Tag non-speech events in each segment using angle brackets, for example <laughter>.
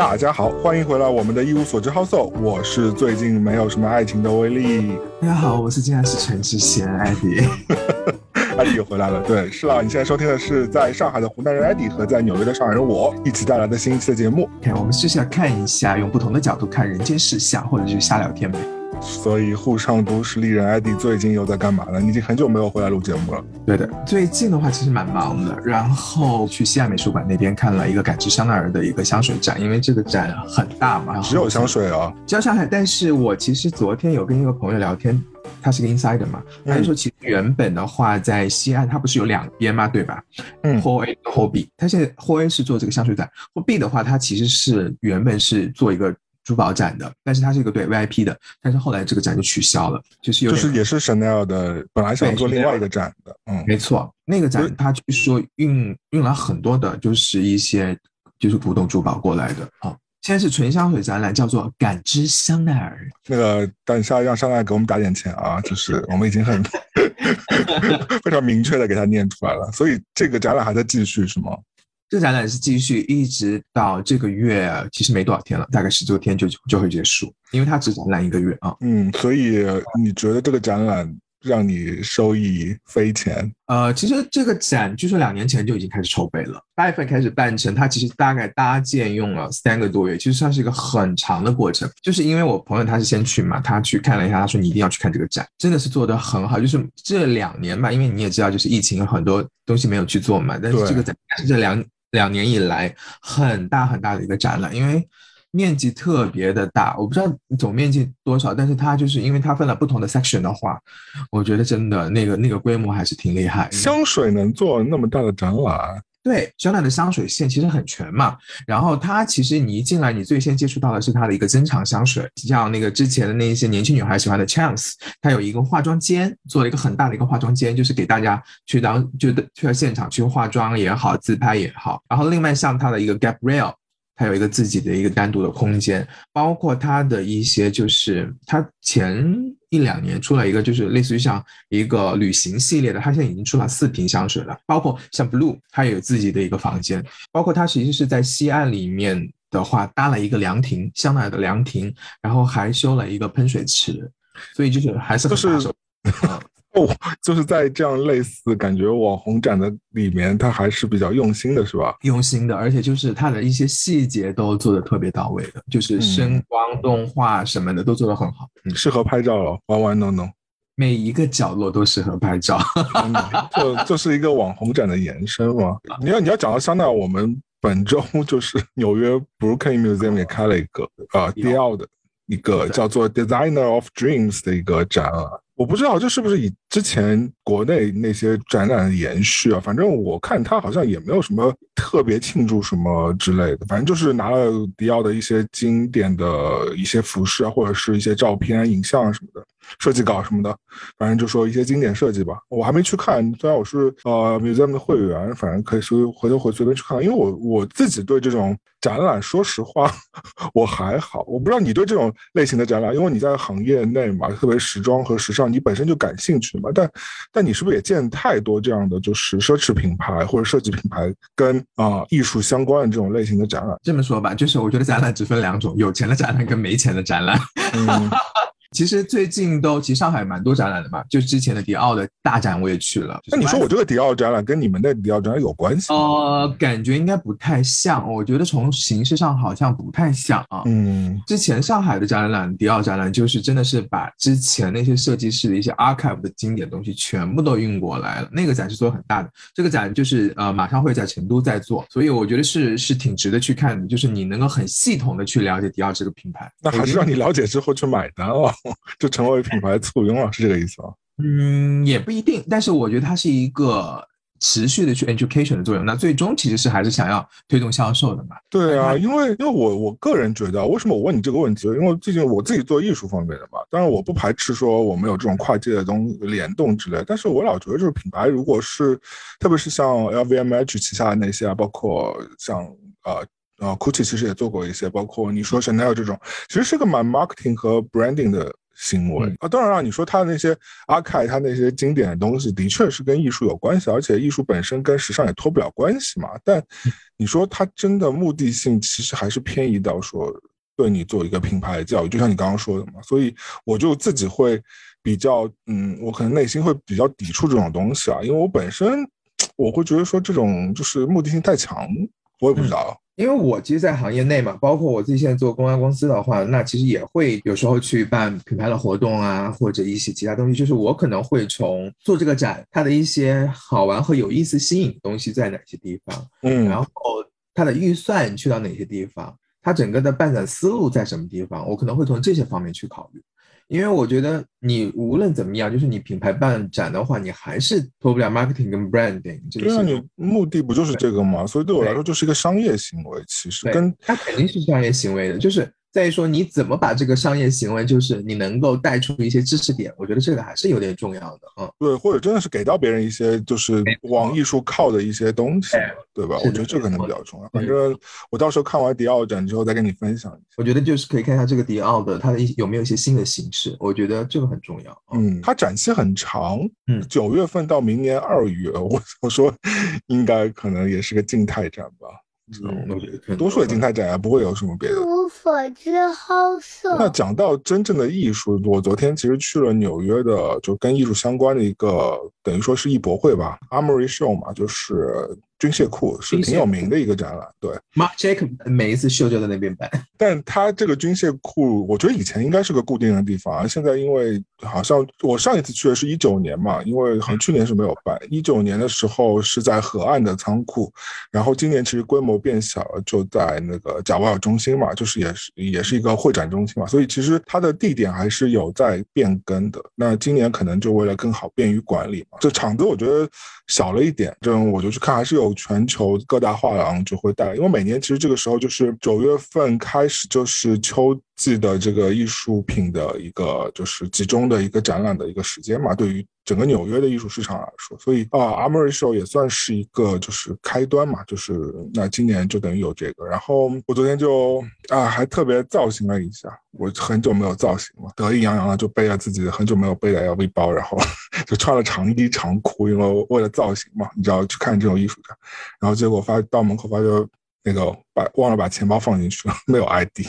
大家好，欢迎回来我们的一无所知 House，我是最近没有什么爱情的威力。大家好，我是竟然是全智贤艾迪。<laughs> 艾迪又回来了，对，是了，你现在收听的是在上海的湖南人艾迪和在纽约的上海人我一起带来的新一期的节目。看，我们就是要看一下，用不同的角度看人间世相，或者是瞎聊天呗。所以沪上都市丽人艾迪最近又在干嘛呢？你已经很久没有回来录节目了。对的，最近的话其实蛮忙的，然后去西安美术馆那边看了一个感知香奈儿的一个香水展，因为这个展很大嘛。只有香水啊？只有香水。但是我其实昨天有跟一个朋友聊天，他是个 insider 嘛，他就说其实原本的话在西安，它不是有两边嘛，对吧？嗯。或 A 或 B，他现在或 A 是做这个香水展，或 B 的话，它其实是原本是做一个。珠宝展的，但是它是一个对 VIP 的，但是后来这个展就取消了，就是有就是也是 Chanel 的，本来想做另外一个展的，嗯，没错，那个展它据说运运了很多的，就是一些就是古董珠宝过来的啊。现在是纯香水展览，叫做感知香奈儿。那个等一下让香奈儿给我们打点钱啊，就是我们已经很 <laughs> <laughs> 非常明确的给他念出来了，所以这个展览还在继续是吗？这个展览是继续一直到这个月，其实没多少天了，大概十多天就就会结束，因为它只展览一个月啊。嗯，所以你觉得这个展览让你收益匪浅？呃，其实这个展据说两年前就已经开始筹备了，八月份开始办成，它其实大概搭建用了三个多月，其实算是一个很长的过程。就是因为我朋友他是先去嘛，他去看了一下，他说你一定要去看这个展，真的是做得很好。就是这两年吧，因为你也知道，就是疫情有很多东西没有去做嘛，但是这个展是这两。两年以来很大很大的一个展览，因为面积特别的大，我不知道总面积多少，但是它就是因为它分了不同的 section 的话，我觉得真的那个那个规模还是挺厉害。香水能做那么大的展览？对，香奈的香水线其实很全嘛，然后它其实你一进来，你最先接触到的是它的一个珍藏香水，像那个之前的那一些年轻女孩喜欢的 Chance，它有一个化妆间，做了一个很大的一个化妆间，就是给大家去当就去到现场去化妆也好，自拍也好。然后另外像它的一个 Gabrielle，它有一个自己的一个单独的空间，包括它的一些就是它前。一两年出了一个，就是类似于像一个旅行系列的，它现在已经出了四瓶香水了，包括像 Blue，它也有自己的一个房间，包括它其实是在西岸里面的话搭了一个凉亭，香奈儿的凉亭，然后还修了一个喷水池，所以就是还是很大手。<laughs> 哦，就是在这样类似感觉网红展的里面，它还是比较用心的，是吧？用心的，而且就是它的一些细节都做的特别到位的，就是声光动画什么的都做的很好，适合拍照了，玩玩弄弄，每一个角落都适合拍照，就就是一个网红展的延伸嘛。你要你要讲到香奈儿，我们本周 <laughs> 就是纽约 Brooklyn Museum 也开了一个啊，迪奥的一个叫做 Designer of Dreams 的一个展啊。我不知道这是不是以之前国内那些展览的延续啊？反正我看他好像也没有什么特别庆祝什么之类的，反正就是拿了迪奥的一些经典的一些服饰啊，或者是一些照片、影像什么的。设计稿什么的，反正就说一些经典设计吧。我还没去看，虽然我是呃 museum 的会员，反正可以随回头回随便去看。因为我我自己对这种展览，说实话 <laughs> 我还好。我不知道你对这种类型的展览，因为你在行业内嘛，特别时装和时尚，你本身就感兴趣嘛。但但你是不是也见太多这样的就是奢侈品牌或者设计品牌跟啊艺术相关的这种类型的展览？这么说吧，就是我觉得展览只分两种，有钱的展览跟没钱的展览。<laughs> 其实最近都，其实上海蛮多展览的嘛，就之前的迪奥的大展我也去了。那你说我这个迪奥展览跟你们的迪奥展览有关系吗？呃，感觉应该不太像，我觉得从形式上好像不太像啊。嗯，之前上海的展览，迪奥展览就是真的是把之前那些设计师的一些 archive 的经典东西全部都运过来了。那个展是做很大的，这个展就是呃马上会在成都在做，所以我觉得是是挺值得去看的，就是你能够很系统的去了解迪奥这个品牌。那还是让你了解之后去买单了。就成为品牌簇拥了，是这个意思吗？嗯，也不一定，但是我觉得它是一个持续的去 education 的作用。那最终其实是还是想要推动销售的嘛？对啊，因为因为我我个人觉得，为什么我问你这个问题？因为毕竟我自己做艺术方面的嘛，当然我不排斥说我们有这种跨界的东联动之类。但是我老觉得就是品牌，如果是特别是像 LVMH 旗下的那些啊，包括像呃。啊，Gucci 其实也做过一些，包括你说 Chanel 这种，其实是个蛮 marketing 和 branding 的行为啊。当然了，你说他的那些阿凯，他那些经典的东西，的确是跟艺术有关系，而且艺术本身跟时尚也脱不了关系嘛。但你说他真的目的性，其实还是偏移到说对你做一个品牌的教育，就像你刚刚说的嘛。所以我就自己会比较，嗯，我可能内心会比较抵触这种东西啊，因为我本身我会觉得说这种就是目的性太强，我也不知道。因为我其实，在行业内嘛，包括我自己现在做公关公司的话，那其实也会有时候去办品牌的活动啊，或者一些其他东西。就是我可能会从做这个展，它的一些好玩和有意思、吸引的东西在哪些地方，嗯，然后它的预算去到哪些地方，它整个的办展思路在什么地方，我可能会从这些方面去考虑。因为我觉得你无论怎么样，就是你品牌办展的话，你还是脱不了 marketing 跟 branding 这个。对啊，你目的不就是这个吗？所以对我来说就是一个商业行为，其实跟它肯定是商业行为的，就是。再说你怎么把这个商业行为，就是你能够带出一些知识点，我觉得这个还是有点重要的嗯，对，或者真的是给到别人一些就是往艺术靠的一些东西，对吧？我觉得这个可能比较重要。反正我到时候看完迪奥展之后再跟你分享。我觉得就是可以看一下这个迪奥的它的一有没有一些新的形式，我觉得这个很重要。嗯，它展期很长，嗯，九月份到明年二月，我我说应该可能也是个静态展吧。嗯，多数也静态展啊，不会有什么别的。无所知好色。那讲到真正的艺术，我昨天其实去了纽约的，就跟艺术相关的一个，等于说是艺博会吧，Armory Show 嘛，就是。军械库是挺有名的一个展览，对。Mark Jacob 每一次秀就在那边办，但他这个军械库，我觉得以前应该是个固定的地方，现在因为好像我上一次去的是一九年嘛，因为好像去年是没有办。一九年的时候是在河岸的仓库，然后今年其实规模变小了，就在那个贾瓦尔中心嘛，就是也是也是一个会展中心嘛，所以其实它的地点还是有在变更的。那今年可能就为了更好便于管理嘛，这场子我觉得小了一点，这我就去看还是有。全球各大画廊就会带，因为每年其实这个时候就是九月份开始，就是秋季的这个艺术品的一个就是集中的一个展览的一个时间嘛。对于整个纽约的艺术市场来说，所以啊，Armory Show 也算是一个就是开端嘛。就是那今年就等于有这个，然后我昨天就啊还特别造型了一下，我很久没有造型了，得意洋洋的就背了自己很久没有背的 LV 包，然后 <laughs> 就穿了长衣长裤，因为为了造型嘛，你知道去看这种艺术展。然后结果发到门口发现那个把忘了把钱包放进去了，没有 ID，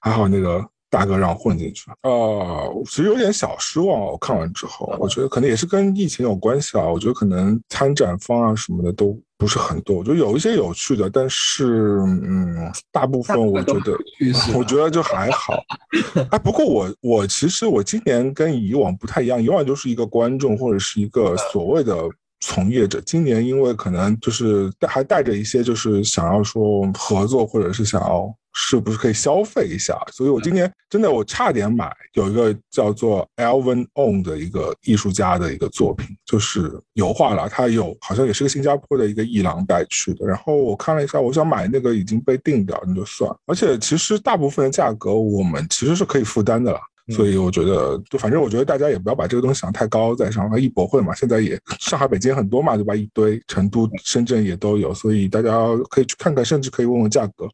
还好那个大哥让我混进去了。呃，其实有点小失望。我看完之后，我觉得可能也是跟疫情有关系啊。我觉得可能参展方啊什么的都不是很多。我觉得有一些有趣的，但是嗯，大部分我觉得我觉得就还好。<laughs> 哎，不过我我其实我今年跟以往不太一样，以往就是一个观众或者是一个所谓的。从业者。今年因为可能就是带还带着一些就是想要说合作或者是想要是不是可以消费一下，所以我今年真的我差点买有一个叫做 Alvin On 的一个艺术家的一个作品，就是油画了，他有好像也是个新加坡的一个艺廊带去的，然后我看了一下，我想买那个已经被定掉，那就算，而且其实大部分的价格我们其实是可以负担的了。所以我觉得，就反正我觉得大家也不要把这个东西想太高，在上海艺博会嘛，现在也上海、北京很多嘛，对吧？一堆，成都、深圳也都有，所以大家可以去看看，甚至可以问问价格。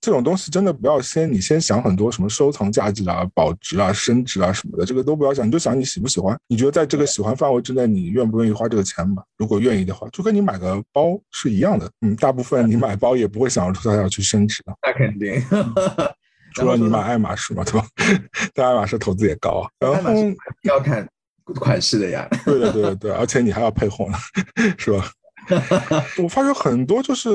这种东西真的不要先，你先想很多什么收藏价值啊、保值啊、升值啊什么的，这个都不要想，你就想你喜不喜欢，你觉得在这个喜欢范围之内，你愿不愿意花这个钱嘛？如果愿意的话，就跟你买个包是一样的。嗯，大部分你买包也不会想着它要去升值的。那肯定。除了你买爱马仕嘛，对吧？<laughs> 但爱马仕投资也高啊。然后要看款式的呀。对对对对，而且你还要配货呢，<laughs> 是吧？我发觉很多就是，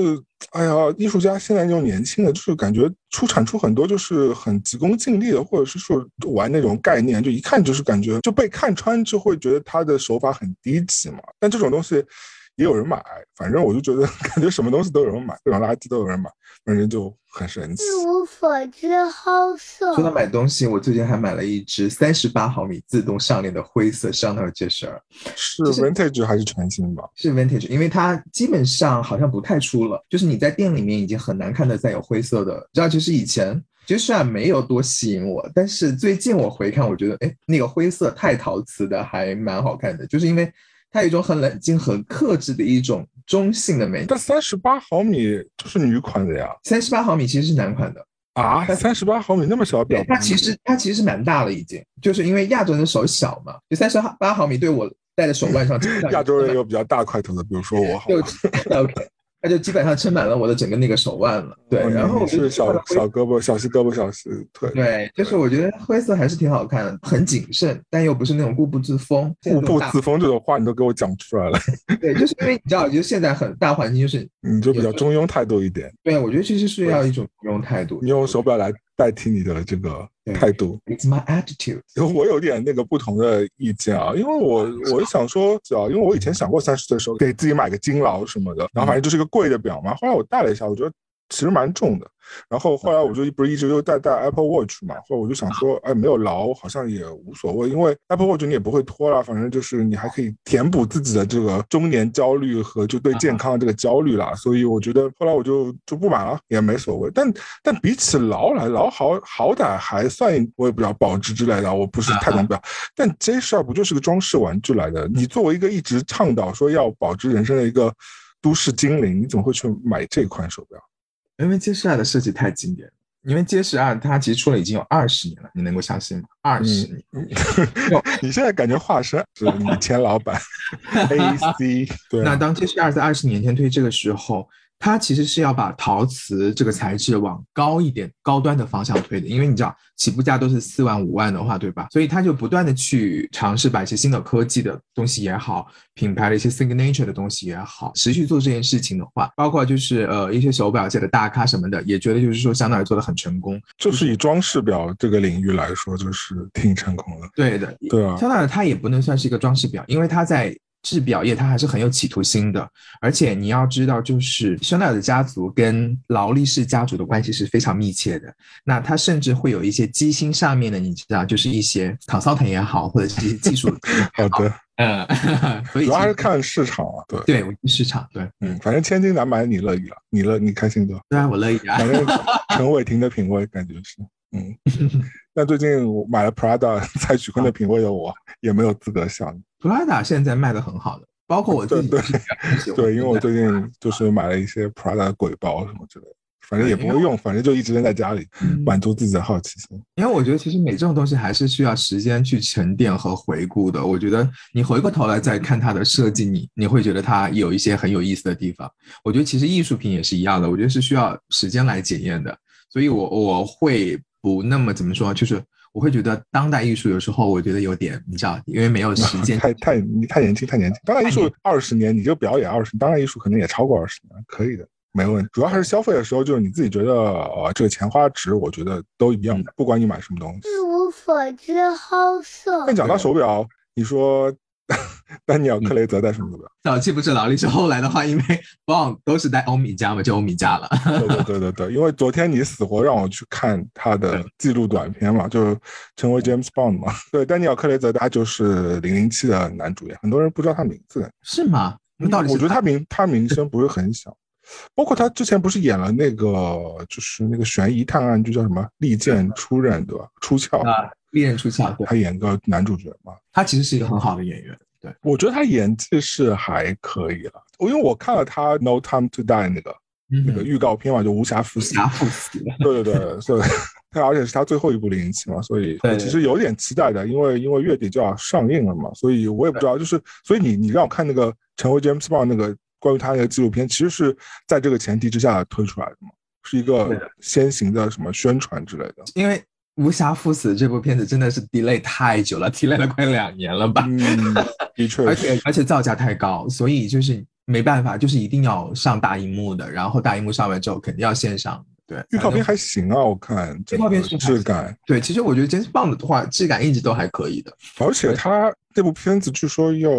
哎呀，艺术家现在这种年轻的，就是感觉出产出很多就是很急功近利的，或者是说玩那种概念，就一看就是感觉就被看穿，就会觉得他的手法很低级嘛。但这种东西。也有人买，反正我就觉得 <laughs> 感觉什么东西都有人买，各种垃圾都有人买，反正就很神奇。一无所知，好色。说到买东西，我最近还买了一只三十八毫米自动上链的灰色香奈儿戒指，是 vintage 还是全新吧？是 vintage，因为它基本上好像不太出了，就是你在店里面已经很难看到再有灰色的。知道，其实以前其实虽然没有多吸引我，但是最近我回看，我觉得哎，那个灰色太陶瓷的还蛮好看的，就是因为。它有一种很冷静、很克制的一种中性的美。但三十八毫米就是女款的呀，三十八毫米其实是男款的啊，三十八毫米那么小的表，它其实它其实是蛮大了已经，就是因为亚洲人的手小嘛，就三十八毫米对我戴在手腕上，<laughs> 亚洲人有比较大块头的，比如说我，好。<laughs> OK，它就基本上撑满了我的整个那个手腕了。对，哦然后是小小胳膊、小细胳膊、小细腿，对，就是我觉得灰色还是挺好看的，很谨慎，但又不是那种固步自封。固步自封这种话你都给我讲出来了，<laughs> 对，就是因为你知道，就是现在很大环境，就是 <laughs> 你就比较中庸态度一点，对我觉得其实是要一种中庸态度。你用手表来代替你的这个态度。It's my attitude。我有点那个不同的意见啊，因为我我想说，啊，因为我以前想过三十岁的时候给自己买个金劳什么的，然后反正就是个贵的表嘛。后来我戴了一下，我觉得其实蛮重的。然后后来我就不是一直又戴戴 Apple Watch 嘛，后来我就想说，哎，没有劳好像也无所谓，因为 Apple Watch 你也不会脱啦，反正就是你还可以填补自己的这个中年焦虑和就对健康的这个焦虑啦。所以我觉得后来我就就不买了，也没所谓。但但比起劳来，劳好好歹还算我也不知道保值之类的，我不是太懂表。但 J 十二不就是个装饰玩具来的？你作为一个一直倡导说要保值人生的一个都市精灵，你怎么会去买这款手表？因为 J 十二的设计太经典了，因为 J 十二它其实出了已经有二十年了，你能够相信吗？二十年。<laughs> 你现在感觉化身是你前老板 <laughs> AC 那当 J 十二在二十年前推这个时候，它其实是要把陶瓷这个材质往高一点、高端的方向推的，因为你知道起步价都是四万、五万的话，对吧？所以它就不断的去尝试把一些新的科技的东西也好，品牌的一些 signature 的东西也好，持续做这件事情的话，包括就是呃一些手表界的大咖什么的，也觉得就是说相当于做的很成功。就是以装饰表这个领域来说，就是挺成功的。对的，对啊，相当于它也不能算是一个装饰表，因为它在制表业它还是很有企图心的。而且你要知道，就是香奈儿的家族跟劳力士家族的关系是非常密切的。那它甚至会有一些机芯上面的，你知道，就是一些 consultant 也好，或者是一些技术 <laughs> 好的，嗯，<laughs> 所以主要还是看市场啊。对，对我市场，对嗯，反正千金难买，你乐意了，你乐你开心就好。对啊，我乐意啊。反正 <laughs> 陈伟霆的品味感觉是，嗯。但最近我买了 Prada，蔡徐坤的品味的我也没有资格笑你。Prada 现在卖的很好的，包括我自己对对，因为我最近就是买了一些 Prada 的鬼包什么之类的，反正也不会用，反正就一直扔在家里，嗯满足自己的好奇心。因为我觉得其实美这种东西还是需要时间去沉淀和回顾的。我觉得你回过头来再看它的设计，你你会觉得它有一些很有意思的地方。我觉得其实艺术品也是一样的，我觉得是需要时间来检验的。所以我我会不那么怎么说，就是我会觉得当代艺术有时候我觉得有点，你知道，因为没有时间 <laughs> 太太你太年轻，太年轻。当代艺术二十年，你就表演二十，当代艺术可能也超过二十年，可以的。没问题，主要还是消费的时候，就是你自己觉得呃这个钱花值，我觉得都一样的，不管你买什么东西。一无所知好色但。讲到手表，你说 <laughs> 丹尼尔克雷泽在什么？早期不是劳力士，后来的话，因为 Bond 都是在欧米茄嘛，就欧米茄了。对对对对对，因为昨天你死活让我去看他的记录短片嘛，就成为 James Bond 嘛。对，丹尼尔克雷泽他就是零零七的男主演，很多人不知道他名字。是吗？那到底是我觉得他名他名声不是很小，包括他之前不是演了那个就是那个悬疑探案剧叫什么《利剑出刃》对吧？出鞘，啊，利刃出鞘，对，他演个男主角嘛。他其实是一个很好的演员。对，我觉得他演技是还可以了，因为我看了他《No Time to Die》那个嗯那个预告片嘛，就无暇赴死。侠赴死。对对对，所以他而且是他最后一部零零七嘛，所以其实有点期待的，因为因为月底就要上映了嘛，所以我也不知道，就是所以你你让我看那个成为 James Bond 那个关于他那个纪录片，其实是在这个前提之下推出来的嘛，是一个先行的什么宣传之类的。因为《无暇赴死》这部片子真的是 delay 太久了，<laughs> delay 了快两年了吧？嗯，的 <laughs> 确而且而且造价太高，所以就是没办法，就是一定要上大荧幕的，然后大荧幕上完之后肯定要线上。对，预告片还行啊，我看预告片是质感，对，其实我觉得 James Bond 的话，质感一直都还可以的。而且他这部片子据说要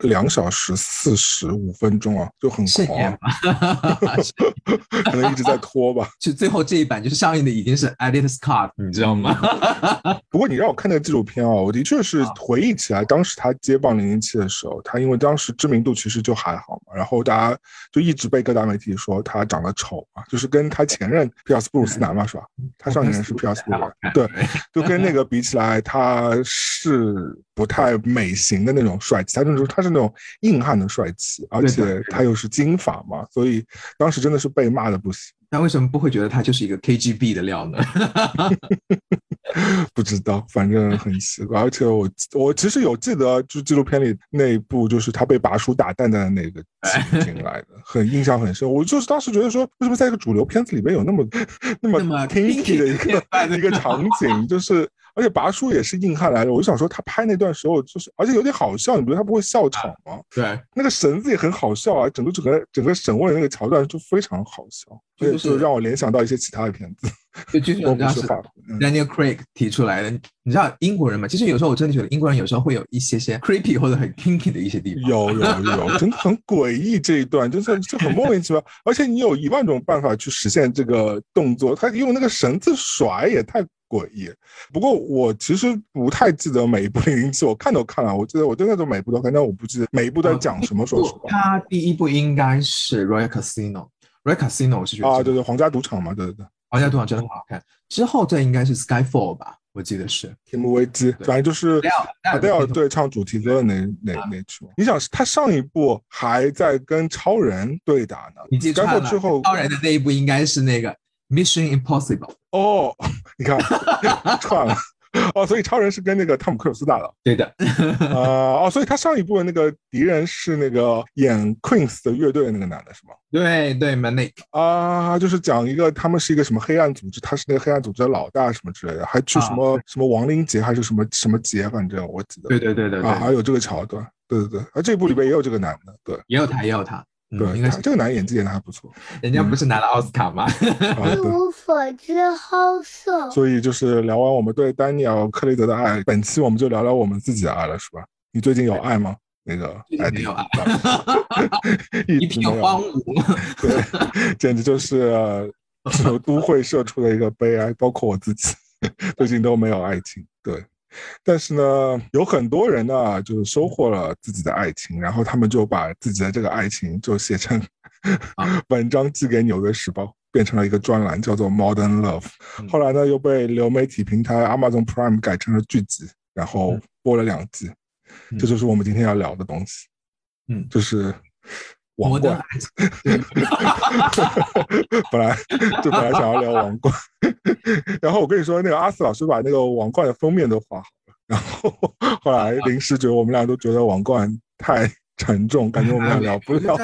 两小时四十五分钟啊，就很狂，吧，<laughs> 可能一直在 <laughs> 拖吧。就最后这一版就是上映的已经是 Edit Scott，你知道吗？<laughs> 不过你让我看那个纪录片啊，我的确是回忆起来，当时他接棒零零七的时候，他因为当时知名度其实就还好嘛，然后大家就一直被各大媒体说他长得丑嘛，就是跟他前任皮尔斯布鲁斯南嘛，是吧？他上一任是皮尔斯布鲁斯南，对，就跟那个比起来，他是不太美美型的那种帅气，他就是他是那种硬汉的帅气，而且他又是金发嘛，所以当时真的是被骂的不行。那为什么不会觉得他就是一个 KGB 的料呢？<laughs> 不知道，反正很奇怪。而且我我其实有记得，就纪录片里那一部，就是他被拔叔打蛋蛋的那个 <laughs> 情景来的，很印象很深。我就是当时觉得说，为什么在一个主流片子里面有那么 <laughs> 那么那么 kinky 的一个一个场景，就是。而且拔叔也是硬汉来的，我就想说他拍那段时候就是，而且有点好笑，你觉得他不会笑场吗？对，那个绳子也很好笑啊，整个整个整个审问的那个桥段就非常好笑，所以就是就让我联想到一些其他的片子，就就 <laughs> 是都你知道是 Daniel Craig 提出来的。你知道英国人嘛？其实有时候我真的觉得英国人有时候会有一些些 creepy 或者很 kinky 的一些地方。有有有，真的很诡异这一段，就是就很莫名其妙，而且你有一万种办法去实现这个动作，他用那个绳子甩也太诡异。不过我其实不太记得每一部 <laughs> 零零七，我看都看了，我记得我真的都每一部都看，但我不记得每一部在讲什么，说实话。他第一部应该是 Royal Casino。Royal Casino 是啊，对对，皇家赌场嘛，对对对，皇家赌场真的很好看。之后这应该是 Skyfall 吧，我记得是。天幕危机，反正就是戴尔戴尔阿黛尔对唱主题歌的那那那曲。你想，他上一部还在跟超人对打呢，你记串 Skyfall 了。之后，超人的那一部应该是那个 Mission Impossible。哦，你看 <laughs> 串了。哦，所以超人是跟那个汤姆克鲁斯打的，对的，啊、哦，所以他上一部的那个敌人是那个演 Queens 的乐队的那个男的是吗？对对 m a n i c 啊，就是讲一个他们是一个什么黑暗组织，他是那个黑暗组织的老大什么之类的，还去什么、什么亡灵节还是什么什么节，反正我记得。对对对对对，啊，还有这个桥段，对对对，而这部里边也有这个男的，对也有他也有他，嗯、对，应该是这个男演技演的还不错人家不是拿了奥斯卡吗？一无所知好色。所以就是聊完我们对丹尼尔·克雷德的爱，本期我们就聊聊我们自己的爱了，是吧？你最近有爱吗？那个艾迪 <laughs> 没有爱，一一直没有片荒芜。<laughs> 对，简直就是呃由都会射出的一个悲哀，包括我自己，<laughs> 最近都没有爱情。对，但是呢，有很多人呢，就是收获了自己的爱情，然后他们就把自己的这个爱情就写成 <laughs> 文章寄给《纽约时报》，变成了一个专栏，叫做《Modern Love》。嗯后来呢，又被流媒体平台 Amazon Prime 改成了剧集，然后嗯播了两季。嗯这就是我们今天要聊的东西。嗯就是王冠。<laughs> 本来就本来想要聊王冠，<laughs> 然后我跟你说，那个阿四老师把那个王冠的封面都画好了，然后后来临时觉得我们俩都觉得王冠太沉重，感觉我们俩聊不了。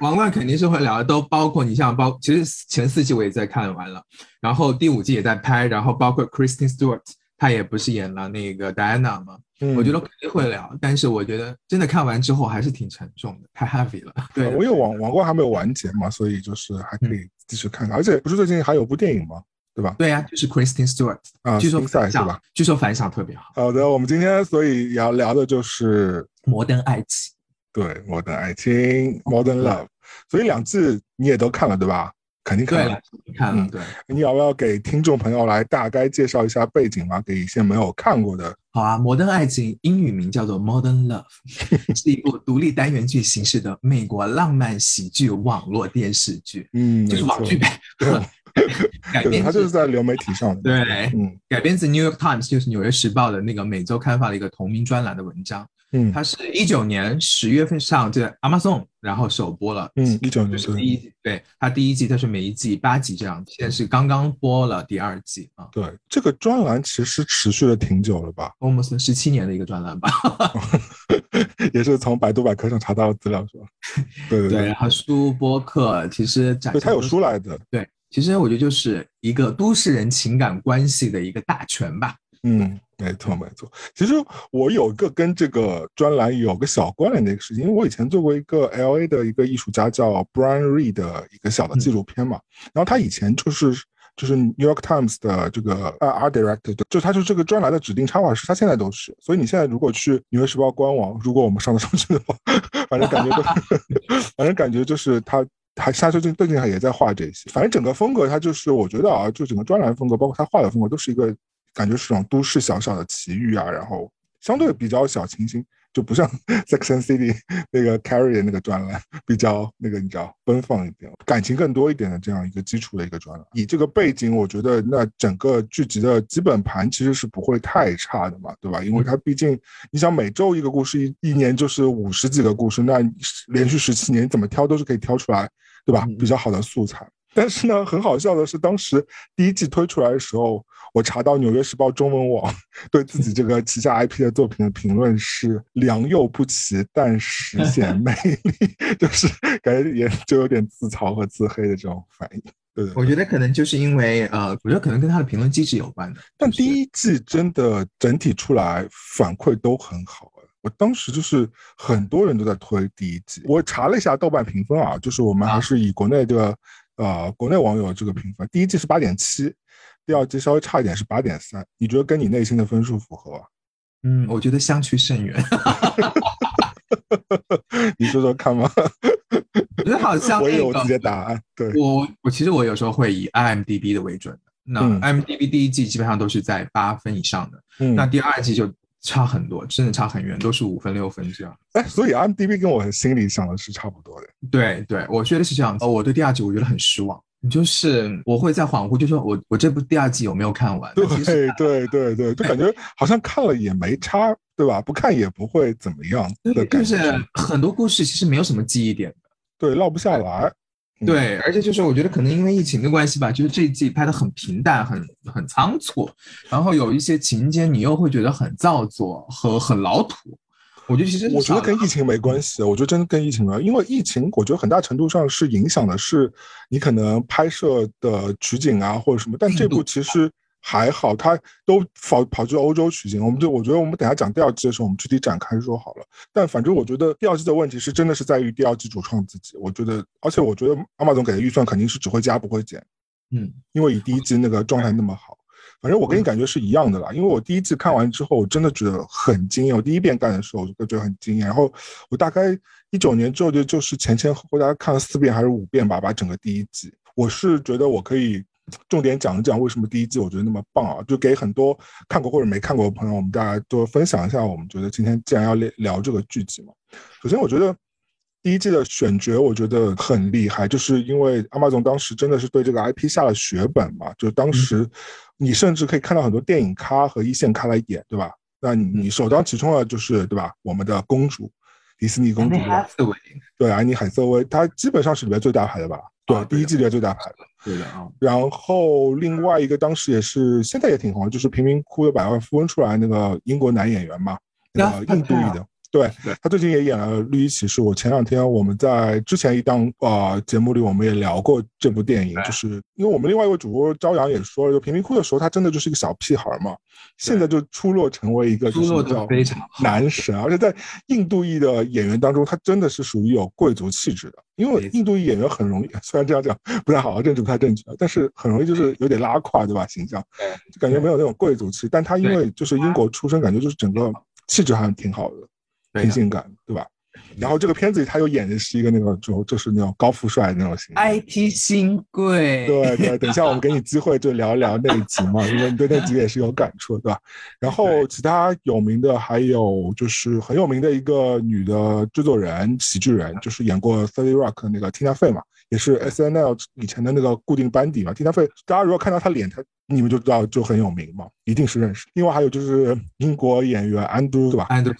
王冠肯定是会聊的，都包括你像包，其实前四季我也在看完了，然后第五季也在拍，然后包括 Kristen Stewart，她也不是演了那个 Diana 吗？嗯我觉得肯定会聊，但是我觉得真的看完之后还是挺沉重的，太 heavy 了。<laughs> 对，我因为王王冠还没有完结嘛，所以就是还可以继续看看，而且不是最近还有部电影吗？对吧？对呀、就是 Kristen Stewart，啊，据说新赛反响是吧？，据说反响特别好，好的，我们今天所以要聊的就是摩登爱情。对摩登爱情 （Modern Love），所以两季你也都看了对吧？肯定看了看了，嗯对，你要不要给听众朋友来大概介绍一下背景嘛？给一些没有看过的。好啊，《摩登爱情》英语名叫做《Modern Love》，<laughs> 是一部独立单元剧形式的美国浪漫喜剧网络电视剧，嗯，就是网剧呗。改 <laughs> 对，编它就是在流媒体上的。对嗯改编自《New York Times》，就是《纽约时报》的那个每周刊发的一个同名专栏的文章。嗯它是一九年十月份上这 Amazon，然后首播了。嗯，一九年对是第一季，对它第一季，它是每一季八集这样，现在是刚刚播了第二季啊对，这个专栏其实持续了挺久了吧？，almost 十七年的一个专栏吧。<laughs> 也是从百度百科上查到的资料是吧？对 <laughs> 对对，对然，后书播客其实展对，它有书来的。对，其实我觉得就是一个都市人情感关系的一个大全吧。嗯，没错没错。其实我有一个跟这个专栏有个小关联的一个事情，因为我以前做过一个 L A 的一个艺术家叫 Brian Reed 的一个小的纪录片嘛，然后他以前就是。就是 New York Times 的这个呃 art director，就他就是这个专栏的指定插画师，他现在都是。所以你现在如果去纽约时报官网，如果我们上得上去的话，<laughs> 反正感觉都 <laughs> <laughs> 反正感觉就是他他他最近最近也在画这些，反正整个风格他就是我觉得啊，就整个专栏风格，包括他画的风格，都是一个感觉是种都市小小的奇遇啊，然后相对比较小清新，就不像 <laughs> Sex and City 那个 Carrie 那个专栏比较那个你知道奔放一点，感情更多一点的这样一个基础的一个专栏。以这个背景，我觉得那整个剧集的基本盘其实是不会太差的嘛，对吧？因为它毕竟你想每周一个故事，一一年就是五十几个故事，那连续十七年怎么挑都是可以挑出来，对吧？比较好的素材。但是呢，很好笑的是，当时第一季推出来的时候，我查到《纽约时报》中文网对自己这个旗下 IP 的作品的评论是“良莠不齐，但实 <laughs> 显魅力”，<laughs> 就是感觉也就有点自嘲和自黑的这种反应。对，我觉得可能就是因为呃，我觉得可能跟他的评论机制有关的。但第一季真的整体出来反馈都很好。我当时就是很多人都在推第一季，我查了一下豆瓣评分啊，就是我们还是以国内这个。呃，国内网友这个评分，第一季是八点七，第二季稍微差一点是八点三。你觉得跟你内心的分数符合吗？嗯，我觉得相去甚远。<laughs> <laughs> 你说说看吗？我觉得好像我有自己的答案。对，我我其实我有时候会以 IMDB 的为准的。那 IMDB 第一季基本上都是在八分以上的，那第二季就。差很多，真的差很远，都是五分六分这样。哎，所以 IMDB 跟我心里想的是差不多的。对对，我觉得是这样。哦，我对第二季我觉得很失望，就是我会在恍惚，就说我我这部第二季有没有看完？<laughs> 对对对对，就感觉好像看了也没差，对吧？不看也不会怎么样的感觉。就是很多故事其实没有什么记忆点的，对，落不下来。对，而且就是我觉得可能因为疫情的关系吧，就是这一季拍的很平淡，很很仓促，然后有一些情节你又会觉得很造作和很老土。我觉得其实我觉得跟疫情没关系，我觉得真的跟疫情没关系，因为疫情我觉得很大程度上是影响的是你可能拍摄的取景啊或者什么，但这部其实。还好，他都跑跑去欧洲取景，我们就我觉得我们等下讲第二季的时候，我们具体展开说好了。但反正我觉得第二季的问题是真的是在于第二季主创自己，我觉得，而且我觉得阿马总给的预算肯定是只会加不会减，嗯，因为以第一季那个状态那么好，反正我跟你感觉是一样的啦。因为我第一季看完之后，我真的觉得很惊艳。我第一遍看的时候，我就觉得很惊艳。然后我大概一九年之后就就是前前后后大概看了四遍还是五遍吧，把整个第一季，我是觉得我可以。重点讲一讲为什么第一季我觉得那么棒啊！就给很多看过或者没看过的朋友，我们大家都分享一下。我们觉得今天既然要聊聊这个剧集嘛，首先我觉得第一季的选角我觉得很厉害，就是因为阿玛总当时真的是对这个 IP 下了血本嘛。就当时你甚至可以看到很多电影咖和一线咖来演，对吧？那你首当其冲的就是对吧？我们的公主，迪士尼公主，对，安妮海瑟薇，她基本上是里面最大牌的吧？对，第一季里面最大牌的。对的啊，然后另外一个当时也是现在也挺红，就是贫民窟的百万富翁出来那个英国男演员嘛，那个印度裔的。对他最近也演了《绿衣骑士》。我前两天我们在之前一档啊节目里，我们也聊过这部电影，就是因为我们另外一位主播朝阳也说了，就贫民窟的时候他真的就是一个小屁孩嘛，现在就出落成为一个出落的非常男神，而且在印度裔的演员当中，他真的是属于有贵族气质的。因为印度裔演员很容易，<laughs> 虽然这样讲不太好，政治不太正确，但是很容易就是有点拉胯，对吧？形象就感觉没有那种贵族气，但他因为就是英国出生，感觉就是整个气质还挺好的。挺性感，对吧？然后这个片子里他又演的是一个那个，就就是那种高富帅那种型。IT 新贵。对对，等一下我们给你机会就聊一聊那一集嘛，<laughs> 因为你对那集也是有感触，对吧？然后其他有名的还有就是很有名的一个女的制作人、喜剧人，就是演过《Thirty Rock》那个 Tina Fey 嘛，也是 SNL 以前的那个固定班底嘛。Tina Fey，大家如果看到她脸，她你们就知道就很有名嘛，一定是认识。另外还有就是英国演员 Andrew，对吧？Andrew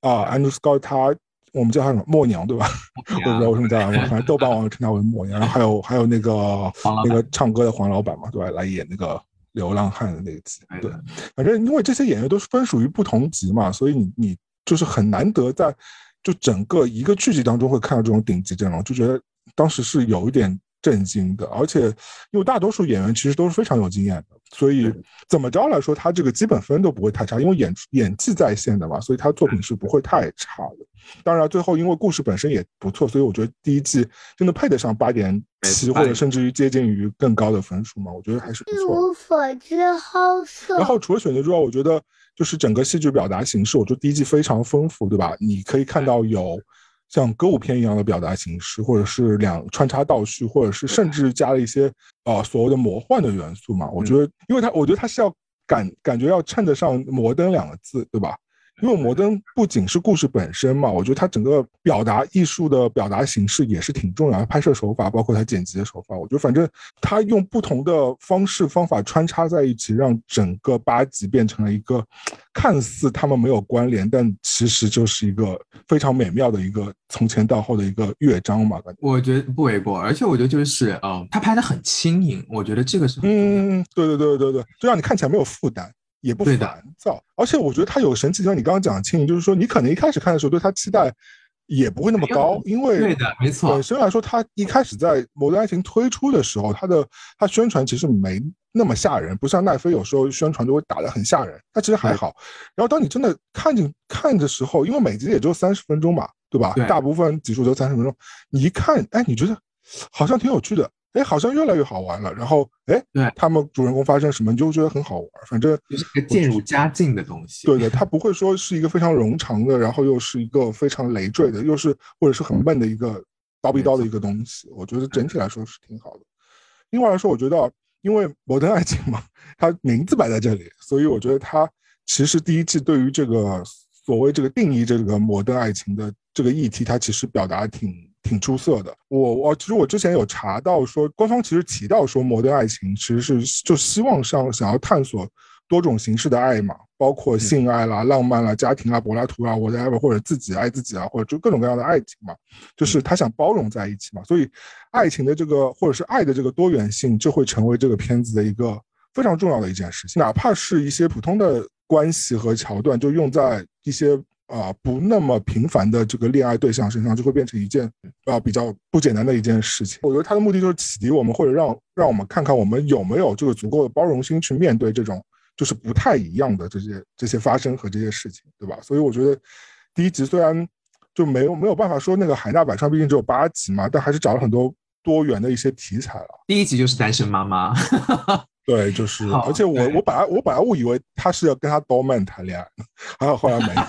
啊，Andrew Scott，他我们叫他什么默娘，对吧？<laughs> 我不知道为什么叫他，反正豆瓣网友称他为默娘。然后还有还有那个那个唱歌的黄老板嘛，对吧？来演那个流浪汉的那个集，对。反正因为这些演员都是分属于不同级嘛，所以你你就是很难得在就整个一个剧集当中会看到这种顶级阵容，就觉得当时是有一点。震惊的，而且因为大多数演员其实都是非常有经验的，所以怎么着来说，他这个基本分都不会太差，因为演演技在线的嘛，所以他作品是不会太差的。当然，最后因为故事本身也不错，所以我觉得第一季真的配得上八点七，或者甚至于接近于更高的分数嘛，我觉得还是不错。一无所知，好色。然后除了选角之外，我觉得就是整个戏剧表达形式，我觉得第一季非常丰富，对吧？你可以看到有。像歌舞片一样的表达形式，或者是两穿插倒叙，或者是甚至加了一些呃所谓的魔幻的元素嘛？我觉得，因为它，我觉得它是要感感觉要衬得上摩登两个字，对吧？因为摩登不仅是故事本身嘛，我觉得它整个表达艺术的表达形式也是挺重要的，拍摄手法包括它剪辑的手法，我觉得反正它用不同的方式方法穿插在一起，让整个八集变成了一个看似他们没有关联，但其实就是一个非常美妙的一个从前到后的一个乐章嘛，感觉。我觉得不为过，而且我觉得就是，嗯，他拍的很轻盈，我觉得这个是很重要的。嗯，对对对对对，就让你看起来没有负担，也不烦躁。而且我觉得它有神奇就像，你刚刚讲的轻盈，就是说你可能一开始看的时候对它期待也不会那么高，因为对的，没错本，身来说，它一开始在《摩登爱情》推出的时候，它的它宣传其实没那么吓人，不像奈飞有时候宣传就会打得很吓人，它其实还好。然后当你真的看进看的时候，因为每集也就三十分钟嘛，对吧？对大部分集数都三十分钟，你一看，哎，你觉得好像挺有趣的，哎，好像越来越好玩了。然后，哎，对他们主人公发生什么，你就觉得很好玩。反正就是一个渐入佳境的东西。对的，它不会说是一个非常冗长的，然后又是一个非常累赘的，又是或者是很闷的一个叨逼叨的一个东西。我觉得整体来说是挺好的。另外来说，我觉得因为摩登爱情嘛，它名字摆在这里，所以我觉得它其实第一季对于这个所谓这个定义这个摩登爱情的这个议题，它其实表达挺挺出色的。我我其实我之前有查到说，官方其实提到说，摩登爱情其实是就希望上想要探索多种形式的爱嘛，包括性爱啦、浪漫啦、家庭啦、柏拉图啊、whatever，或者自己爱自己啊，或者就各种各样的爱情嘛，就是他想包容在一起嘛。所以，爱情的这个或者是爱的这个多元性，就会成为这个片子的一个非常重要的一件事情。哪怕是一些普通的关系和桥段，就用在一些啊、不那么频繁的这个恋爱对象身上，就会变成一件啊、比较不简单的一件事情。我觉得他的目的就是启迪我们，或者让让我们看看我们有没有这个足够的包容心去面对这种就是不太一样的这些这些发生和这些事情，对吧？所以我觉得第一集虽然就没有没有办法说那个海纳百川，毕竟只有八集嘛，但还是找了很多多元的一些题材了。第一集就是单身妈妈，对，就是，而且我我本来我本来误以为他是要跟他 doorman 谈恋爱的，还好后来没有。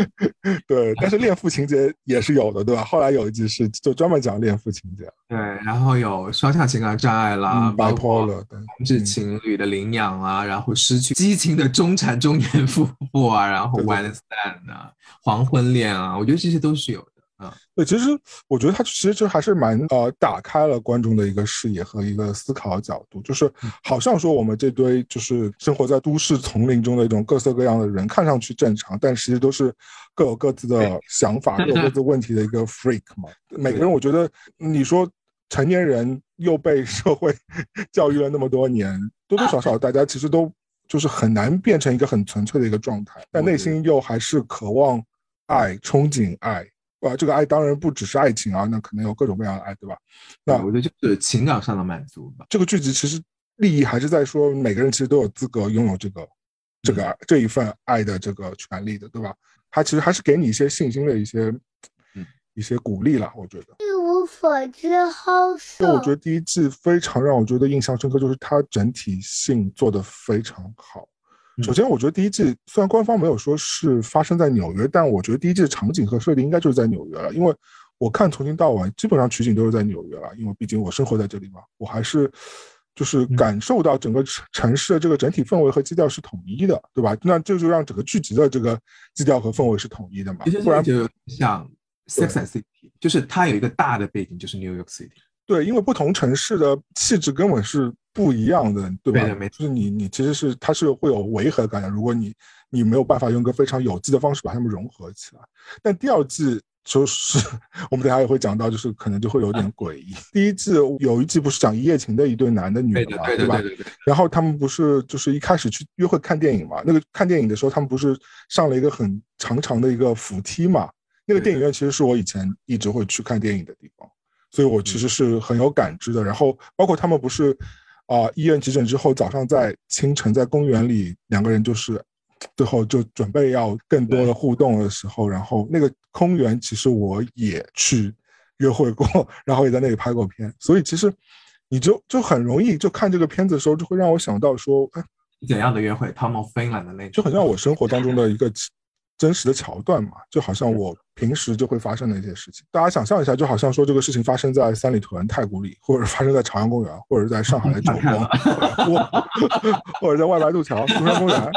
<laughs> 对，但是恋父情节也是有的，对吧？后来有一集是就专门讲恋父情节，对，然后有双向情感障碍啦，嗯包括对，同志情侣的领养啊，然后失去激情的中产中年 <laughs> 夫妇啊，然后 one stand 啊，黄昏恋啊，我觉得这些都是有的。嗯，对，其实我觉得他其实就还是蛮呃打开了观众的一个视野和一个思考角度，就是好像说我们这堆就是生活在都市丛林中的一种各色各样的人，看上去正常，但其实都是各有各自的想法、各有各自问题的一个 freak 嘛。每个人，我觉得你说成年人又被社会 <laughs> 教育了那么多年，多多少少大家其实都就是很难变成一个很纯粹的一个状态，但内心又还是渴望爱、憧憬爱。啊，这个爱当然不只是爱情啊，那可能有各种各样的爱，对吧？那我觉得就是情感上的满足吧。这个剧集其实利益还是在说，每个人其实都有资格拥有这个这个这一份爱的这个权利的，对吧？它其实还是给你一些信心的一些嗯一些鼓励了，我觉得。一无所知，好色我觉。得第一季非常让我觉得印象深刻，就是它整体性做得非常好。首先，我觉得第一季虽然官方没有说是发生在纽约，但我觉得第一季的场景和设定应该就是在纽约了，因为我看从今到晚基本上取景都是在纽约了，因为毕竟我生活在这里嘛，我还是就是感受到整个城城市的这个整体氛围和基调是统一的，对吧？那这就让整个剧集的这个基调和氛围是统一的嘛，不然就像 Sex and City，就是它有一个大的背景，就是 New York City。对，因为不同城市的气质根本是不一样的，对吧？就是你你其实是它是会有违和感的，如果你你没有办法用一个非常有机的方式把它们融合起来。但第二季就是 <laughs> 我们等下也会讲到，就是可能就会有点 <laughs> 诡异。第一季有一季不是讲一夜情的一对男的女的嘛，对吧？对的，对。然后他们不是就是一开始去约会看电影嘛？那个看电影的时候，他们不是上了一个很长长的一个扶梯嘛？那个电影院其实是我以前一直会去看电影的地方，所以我其实是很有感知的。然后包括他们不是啊、医院急诊之后，早上在清晨在公园里，两个人就是最后就准备要更多的互动的时候，然后那个公园其实我也去约会过，然后也在那里拍过片，所以其实你就就很容易就看这个片子的时候，就会让我想到说，哎，怎样的约会？Tom of Finland 的那种，就很像我生活当中的一个真实的桥段嘛，就好像我平时就会发生的一些事情。大家想象一下，就好像说这个事情发生在三里屯太古里，或者发生在朝阳公园，或者在上海的 <laughs> 九看宫，或或者在外白渡桥、中山公园，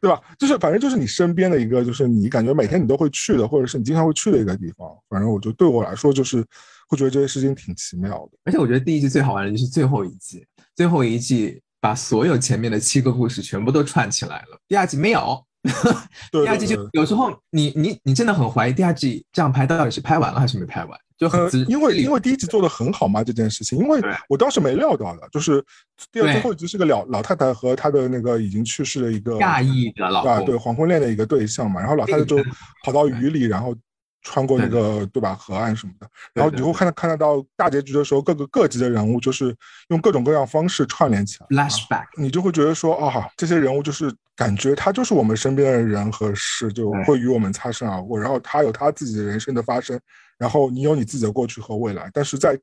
对吧？就是反正就是你身边的一个，就是你感觉每天你都会去的，或者是你经常会去的一个地方。反正我觉得对我来说，就是会觉得这些事情挺奇妙的。而且我觉得第一季最好玩的就是最后一季，最后一季把所有前面的七个故事全部都串起来了。第二季没有，对 <laughs> 第二季就有时候你你你真的很怀疑第二季这样拍到底是拍完了还是没拍完，就很呃，因为因为第一集做的很好嘛，这件事情，因为我当时没料到的，就是第二最后一集是个老老太太和她的那个已经去世的一个亚裔的老啊，对黄昏恋的一个对象嘛，然后老太太就跑到雨里，然后穿过那个对吧河岸什么的，然后对你会看到看得到大结局的时候，各个各级的人物就是用各种各样方式串联起来。flashback，你就会觉得说啊，这些人物就是感觉他就是我们身边的人和事，就会与我们擦身而过。然后他有他自己的人生的发生，然后你有你自己的过去和未来。但是在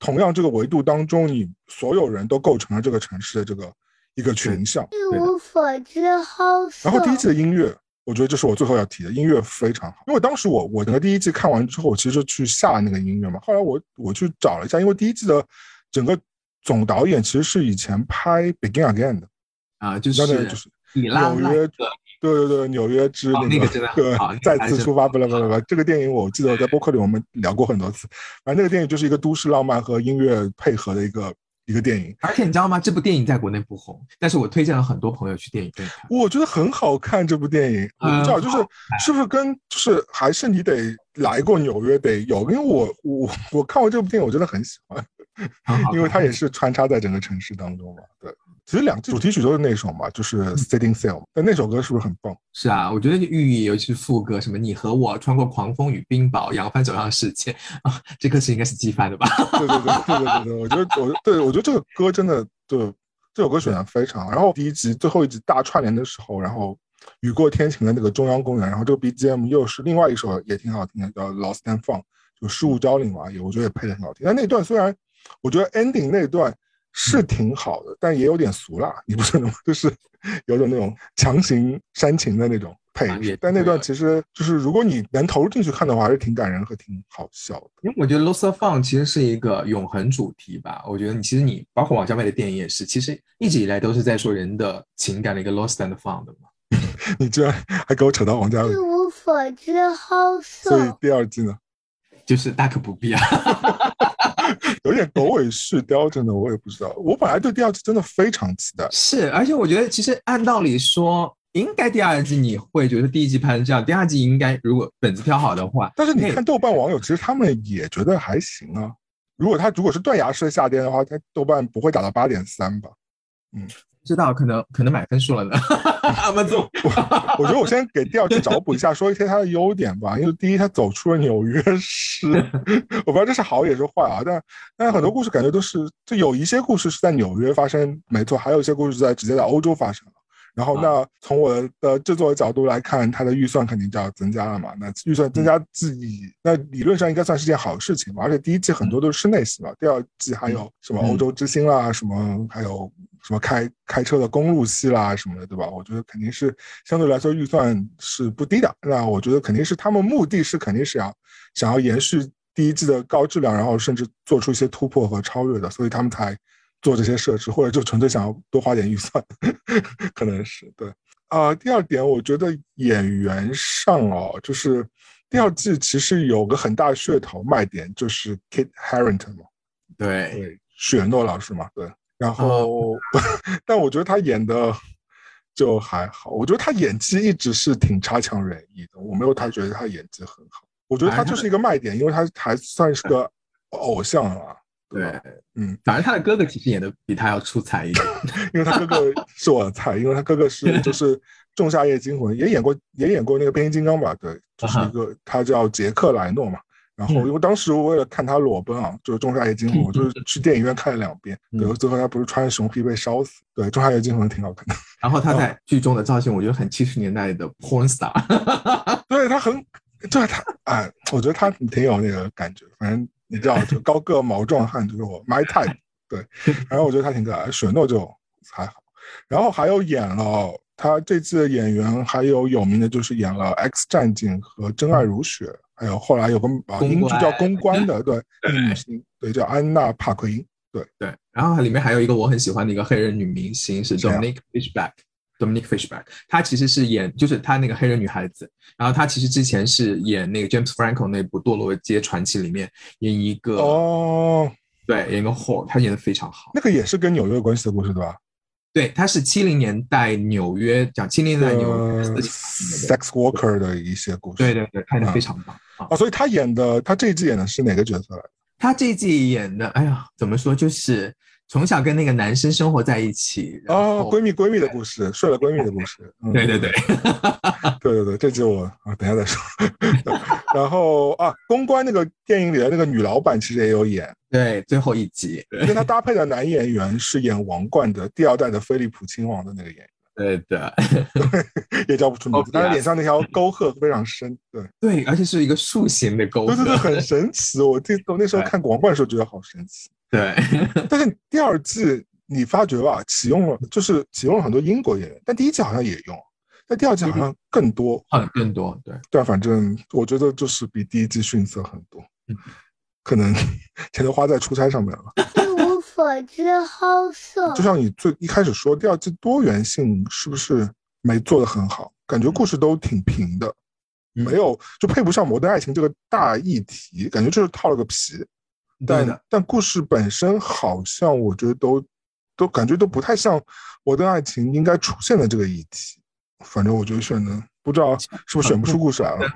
同样这个维度当中，你所有人都构成了这个城市的这个一个群像。一无所知好。然后第一季的音乐，我觉得这是我最后要提的，音乐非常好。因为当时我我整个第一季看完之后，我其实就去下那个音乐嘛。后来我我去找了一下，因为第一季的整个总导演其实是以前拍《Begin Again》的。啊，就是就是纽约，对对对，纽约之那个哦那个真的对再次出发，不啦不啦不啦，这个电影我记得我在播客里我们聊过很多次。反正那个电影就是一个都市浪漫和音乐配合的一个一个电影，而且你知道吗？这部电影在国内不红，但是我推荐了很多朋友去电影院看。我觉得很好看。这部电影我不知道，就是是不是跟就是还是你得来过纽约得有，因为我我我看完这部电影我真的很喜欢，<laughs> 因为它也是穿插在整个城市当中嘛。对，其实两主题曲都是那首嘛，就是嗯 Setting Sail，但那首歌是不是很棒？是啊，我觉得寓意尤其是副歌，什么你和我穿过狂风与冰雹，扬帆走向世界啊，这歌词应该是季帆的吧？<laughs> 对对对对对对对，我觉得我对我觉得这个歌真的对这首歌选的非常好。然后第一集最后一集大串联的时候，然后雨过天晴的那个中央公园，然后这个 BGM 又是另外一首也挺好听的，叫《Lost and Found》，就失物招领嘛，也我觉得也配的很好听。但那段虽然我觉得 ending 那段是挺好的，但也有点俗辣，你不觉得吗？<laughs> 就是有种那种强行煽情的那种配啊也置。但那段其实就是如果你能投入进去看的话，还是挺感人和挺好笑的。因为我觉得《Lost and Found》其实是一个永恒主题吧。我觉得你其实你包括王家卫的电影也是，其实一直以来都是在说人的情感的一个 lost and found 嘛。<laughs> 你居然还给我扯到王家卫一，无所知好所以。第二季呢，就是大可不必啊。<laughs> <laughs> 有点狗尾续貂，真的我也不知道。我本来对第二季真的非常期待，是，而且我觉得其实按道理说，应该第二季你会觉得第一季拍成这样，第二季应该如果本子挑好的话，但是你看豆瓣网友，其实他们也觉得还行啊。如果他如果是断崖式的下跌的话，他豆瓣不会打到八点三吧？不知道可能可能买分数了呢。<laughs> 阿曼总，我觉得我先给第二季找补一下，说一些它的优点吧。因为第一，它走出了纽约市，<laughs> 我不知道这是好也是坏啊。但但是很多故事感觉都是，就有一些故事是在纽约发生，没错，还有一些故事是在直接在欧洲发生了。然后，那从我的制作的角度来看，它的预算肯定就要增加了嘛。那预算增加自己，那理论上应该算是件好事情吧。而且第一季很多都是室内戏嘛，第二季还有什么欧洲之星啦，什么还有什么开开车的公路戏啦什么的，对吧？我觉得肯定是相对来说预算是不低的。那我觉得肯定是他们目的是肯定是要想要延续第一季的高质量，然后甚至做出一些突破和超越的，所以他们才做这些设置，或者就纯粹想要多花点预算，<laughs> 可能是对。啊、第二点，我觉得演员上哦，就是第二季其实有个很大的噱头卖点，就是 Kit Harington 嘛，对，对，雪诺老师嘛，对。然后，<laughs> 但我觉得他演的就还好，我觉得他演技一直是挺差强人意的，我没有他觉得他演技很好。我觉得他就是一个卖点，因为他还算是个偶像啊，对？，嗯，反正他的哥哥其实演的比他要出彩一点。<laughs> 因为他哥哥是我的菜，因为他哥哥是 <laughs> 就是《仲夏夜惊魂》也演过，也演过那个变形金刚吧？对，就是一个他叫杰克莱诺嘛。然后嗯因为当时我为了看他裸奔啊，就是《仲夏夜惊魂》，我就是去电影院看了两遍。对，嗯最后他不是穿着熊皮被烧死。对，《仲夏夜惊魂》挺好看的。<laughs> 然后他在剧中的造型，我觉得很七十年代的 porn star。<laughs> 对他很，对他，哎，我觉得他挺有那个感觉。反正你知道，就高个毛壮汉就是我 my type。对，<laughs> 然后我觉得他挺可爱，雪诺就还好。然后还有演了他这次的演员，还有有名的就是演了《X 战警》和《真爱如雪》，还有后来有个啊公英剧叫《公关》的，对，<laughs> 女星，对，叫安娜帕奎因。对对，然后里面还有一个我很喜欢的一个黑人女明星是谁啊 Dominique Fishback。Dominic Fishback，她其实是演就是她那个黑人女孩子，然后她其实之前是演那个 James Franco 那部《堕落街传奇》里面演一个哦，对演一个 whore，她演的非常好。那个也是跟纽约有关系的故事，对吧？对，他是七零年代纽约讲七零年代纽约呃 sex worker 的一些故事。对对对，拍的非常棒啊。啊，所以他演的，他这一季演的是哪个角色来着？她这一季演的，哎呀，怎么说，就是从小跟那个男生生活在一起，然哦，闺蜜闺蜜的故事，睡了闺蜜的故事。<laughs> 嗯对对对，对对 <laughs> 对，这集我啊，等一下再说。<laughs> 然后啊，公关那个电影里的那个女老板其实也有演，对，最后一集，跟她搭配的男演员是演《王冠》的第二代的菲利普亲王的那个演员，对的，也叫不出名字哦，但是脸上那条沟壑非常深。对对，而且是一个竖形的沟对对对，壑，很神奇。我这我那时候看《王冠》的时候觉得好神奇。对，<laughs> 但是第二季你发觉吧，启用了就是启用了很多英国演员，但第一季好像也用，但第二季好像更多。嗯，更多，对，但反正我觉得就是比第一季逊色很多嗯，可能 <laughs> 钱都花在出差上面了。一无所知好色就。像你最一开始说，第二季多元性是不是没做得很好？感觉故事都挺平的，嗯没有就配不上《摩登爱情》这个大议题，感觉就是套了个皮。但对的，但故事本身好像我觉得都都感觉都不太像《我的爱情》应该出现的这个议题。反正我觉得选的不知道是不是选不出故事来了。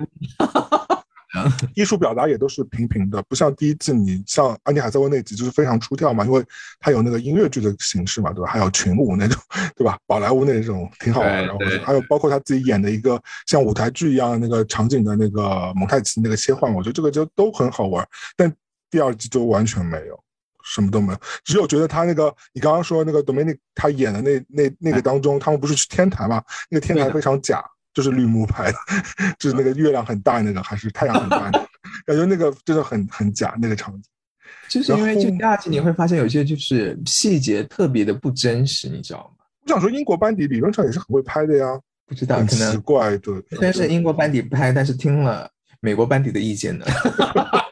艺术表达也都是平平的，不像第一季你像安妮海瑟薇那集就是非常出挑嘛，因为它有那个音乐剧的形式嘛，对吧？还有群舞那种，<laughs> 对吧？宝莱坞那种挺好玩的，还有包括他自己演的一个像舞台剧一样的那个场景的那个蒙太奇那个切换，我觉得这个就都很好玩。但第二季就完全没有，什么都没有，只有觉得他那个你刚刚说那个 Dominic 他演的那那那个当中，他们不是去天台嘛？那个天台非常假，就是绿幕拍的，<laughs> 就是那个月亮很大那个，还是太阳很大那个，<laughs> 感觉那个真的很很假那个场景。就是因为就第二季你会发现有些就是细节特别的不真实，你知道吗？我想说，英国班底理论上也是很会拍的呀，不知道可能怪，对。但是英国班底拍，但是听了美国班底的意见呢。<laughs>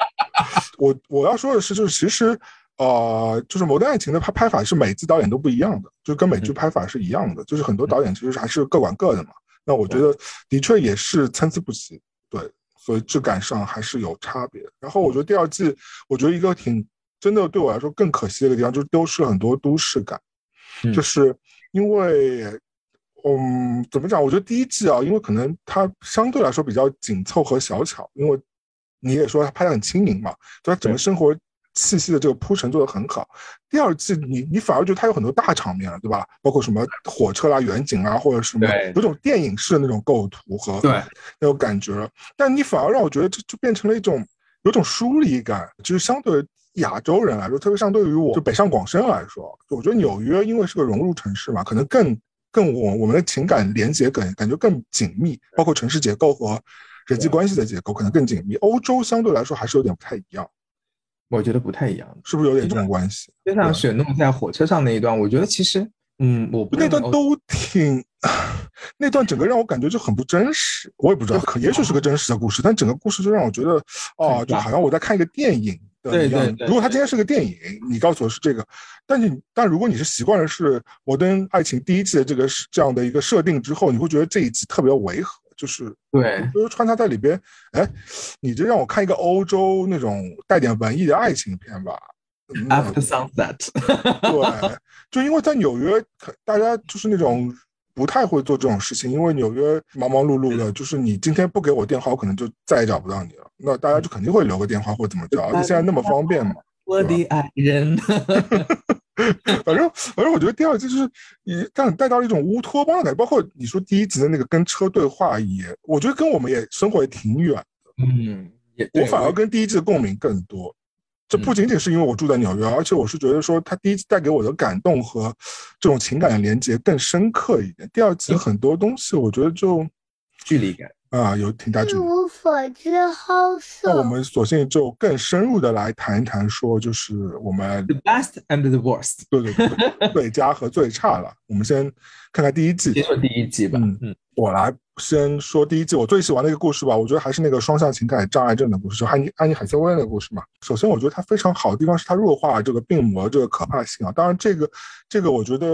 我我要说的是，就是其实，呃，就是《摩登爱情》的拍拍法是每季导演都不一样的，就跟美剧拍法是一样的，就是很多导演其实还是各管各的嘛。那我觉得的确也是参差不齐，对，所以质感上还是有差别。然后我觉得第二季，我觉得一个挺真的对我来说更可惜的一个地方，就是丢失了很多都市感，嗯就是因为。嗯，怎么讲？我觉得第一季啊，因为可能它相对来说比较紧凑和小巧，因为你也说它拍的很轻盈嘛，就它整个生活气息的这个铺陈做得很好。第二季你你反而觉得它有很多大场面了，对吧？包括什么火车啦、远景啊，或者什么有种电影式的那种构图和对那种感觉。但你反而让我觉得这就变成了一种有种疏离感，就是相对亚洲人来说，特别相对于我就北上广深来说，我觉得纽约因为是个融入城市嘛，可能更更我我们的情感连接感感觉更紧密，包括城市结构和人际关系的结构可能更紧密。欧洲相对来说还是有点不太一样，我觉得不太一样。是不是有点这种关系？就像雪诺在火车上那一段，我觉得其实，嗯，我不那段都挺，<laughs> 那段整个让我感觉就很不真实。我也不知道，可也许是个真实的故事，但整个故事就让我觉得，哦，就好像我在看一个电影的对一样对对如果他今天是个电影，你告诉我是这个，但是但如果你是习惯了是《摩登爱情》第一季的这个这样的一个设定之后，你会觉得这一集特别违和，就是对就是穿插在里边，哎，你这让我看一个欧洲那种带点文艺的爱情片吧。嗯 After Sunset，对，就因为在纽约，可大家就是那种不太会做这种事情，因为纽约忙忙碌碌的，就是你今天不给我电话，我可能就再也找不到你了。那大家就肯定会留个电话或怎么着，而且现在那么方便嘛。我的爱人，<laughs> <laughs> 反正反正我觉得第二季就是你让你带到了一种乌托邦的感觉，包括你说第一集的那个跟车对话也，我觉得跟我们也生活也挺远的。嗯，我反而跟第一季的共鸣更多。这不仅仅是因为我住在纽约，而且我是觉得说他第一季带给我的感动和这种情感的连接更深刻一点。第二季很多东西我觉得就距离感。啊有挺大距离。一无无所知好色。那我们索性就更深入的来谈一谈，说就是我们 The best and the worst，对对对最佳和最差了。我们先看看第一季，先说第一季吧。嗯嗯，我来先说第一季我最喜欢的一个故事吧，我觉得还是那个双向情感障碍症的故事，就安妮安妮海瑟薇那个故事嘛。首先，我觉得它非常好的地方是它弱化了这个病魔这个可怕性啊。当然，这个这个我觉得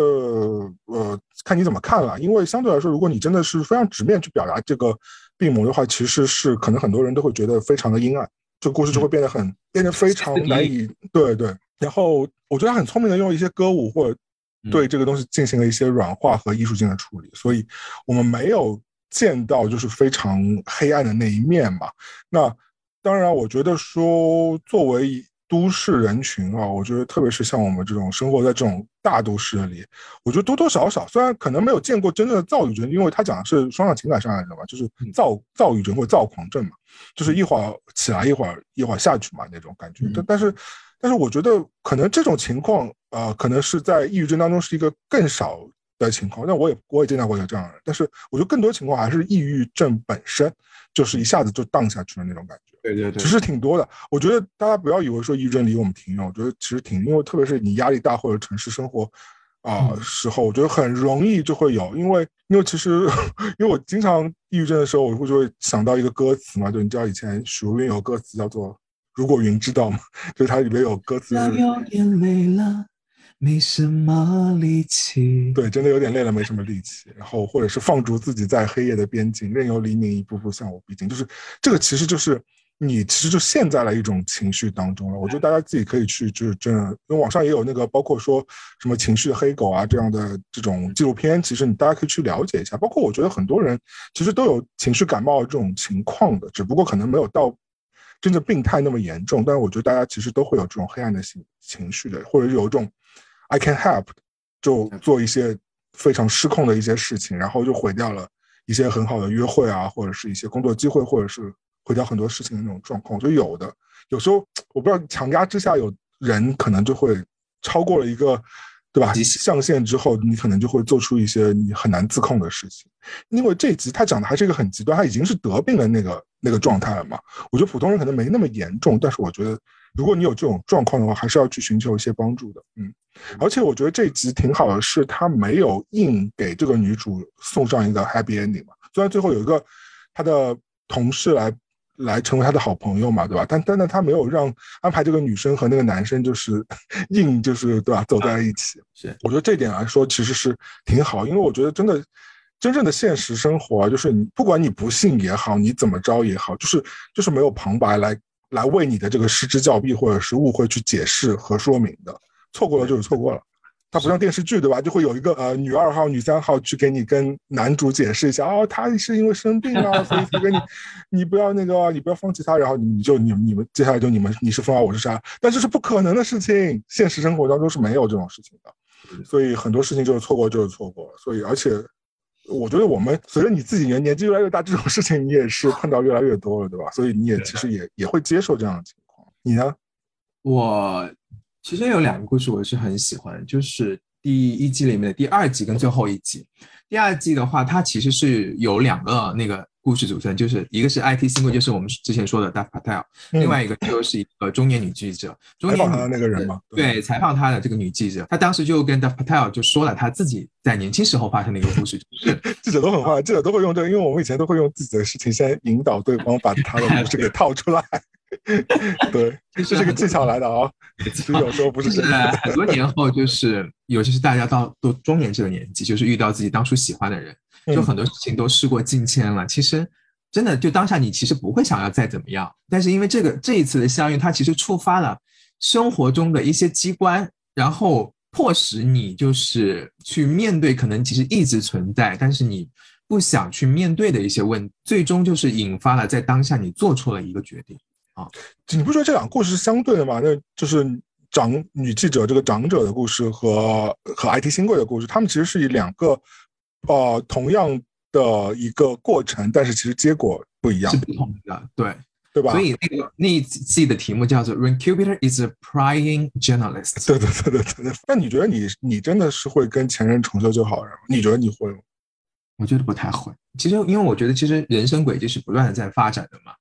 呃看你怎么看了，因为相对来说，如果你真的是非常直面去表达这个病魔的话，其实是可能很多人都会觉得非常的阴暗，这个故事就会变得很变得非常难以对对。然后我觉得他很聪明的用一些歌舞或者对这个东西进行了一些软化和艺术性的处理，所以我们没有见到就是非常黑暗的那一面嘛。那当然，我觉得说作为都市人群啊，我觉得特别是像我们这种生活在这种大都市里，我觉得多多少少虽然可能没有见过真正的躁郁症，因为他讲的是双向情感障碍症嘛，就是躁躁郁症或者躁狂症嘛，就是一会儿起来一会儿一会儿下去嘛那种感觉。但但是但是我觉得可能这种情况啊、呃可能是在抑郁症当中是一个更少的情况。那我也我也见到过有这样的人，但是我觉得更多情况还是抑郁症本身就是一下子就荡下去的那种感觉。对对对其实挺多的。我觉得大家不要以为说抑郁症离我们挺远，我觉得其实挺，因为特别是你压力大或者城市生活啊、嗯时候，我觉得很容易就会有，因为因为其实 <laughs> 因为我经常抑郁症的时候，我会就会想到一个歌词嘛，就你知道以前许茹芸有歌词叫做“如果云知道吗”，<laughs> 就是它里面有歌词是。有点累了，没什么力气。对，真的有点累了，没什么力气。然后或者是放逐自己在黑夜的边境，任由黎明一步步向我逼近。就是这个，其实就是你其实就陷在了一种情绪当中了。我觉得大家自己可以去，就是真的，因为网上也有那个，包括说什么情绪的黑狗啊这样的这种纪录片，其实你大家可以去了解一下。包括我觉得很多人其实都有情绪感冒这种情况的，只不过可能没有到真正病态那么严重。但是我觉得大家其实都会有这种黑暗的情情绪的，或者有一种 I can help，就做一些非常失控的一些事情，然后就毁掉了一些很好的约会啊，或者是一些工作机会，或者是毁掉很多事情的那种状况。就有的，有时候我不知道强压之下，有人可能就会超过了一个。对吧？极限象限之后，你可能就会做出一些你很难自控的事情。因为这一集他讲的还是一个很极端，他已经是得病的那个那个状态了嘛。我觉得普通人可能没那么严重，但是我觉得如果你有这种状况的话，还是要去寻求一些帮助的。嗯，而且我觉得这一集挺好的，是他没有硬给这个女主送上一个 happy ending 嘛。虽然最后有一个他的同事来来成为他的好朋友嘛，对吧？但但但他没有让安排这个女生和那个男生就是 <laughs> 硬就是对吧走在一起。是我觉得这点来说其实是挺好，因为我觉得真的真正的现实生活啊，就是你不管你不信也好，你怎么着也好，就是就是没有旁白来来为你的这个失之交臂或者是误会去解释和说明的，错过了就是错过了。它不像电视剧对吧？就会有一个呃女二号、女三号去给你跟男主解释一下，哦，他是因为生病啊，<laughs> 所以才跟你，你不要那个啊，你不要放弃他，然后你你就你你们接下来就你们你是风啊，我是沙，但这是不可能的事情，现实生活当中是没有这种事情的，所以很多事情就是错过就是错过，所以而且我觉得我们随着你自己年年纪越来越大，这种事情你也是碰到越来越多了，对吧？所以你也其实也也会接受这样的情况，你呢？我其实有两个故事我是很喜欢，就是第一季里面的第二季跟最后一集。第二季的话，它其实是有两个那个故事组成，就是一个是 IT 新贵，就是我们之前说的 Dev Patel，、另外一个就是一个中年女记者，中年女嗯采访他的那个人嘛，对，采访她的这个女记者，她当时就跟 Dev Patel 就说了她自己在年轻时候发生的一个故事，就是 <laughs> 记者都很坏，记者都会用这个，因为我们以前都会用自己的事情先引导对方把他的故事给套出来。<laughs> 对，这是个技巧来的啊，其实有时候不是就是真的。很多年后，就是尤其是大家到都中年这个年纪，就是遇到自己当初喜欢的人，就嗯很多事情都事过境迁了。其实真的就当下你其实不会想要再怎么样，但是因为这个这一次的相遇，它其实触发了生活中的一些机关，然后迫使你就是去面对可能其实一直存在，但是你不想去面对的一些问，最终就是引发了在当下你做出了一个决定啊。你不觉得这两个故事是相对的吗？那就是长女记者这个长者的故事和和 IT 新贵的故事，他们其实是以两个呃同样的一个过程，但是其实结果不一样是，不同的，对。对吧？所以那个那一季的题目叫做 “When Cupid is a prying journalist”。对对对对对对。那你觉得你你真的是会跟前任重修旧好人吗？你觉得你会吗？我觉得不太会。其实，因为我觉得，其实人生轨迹是不断的在发展的嘛。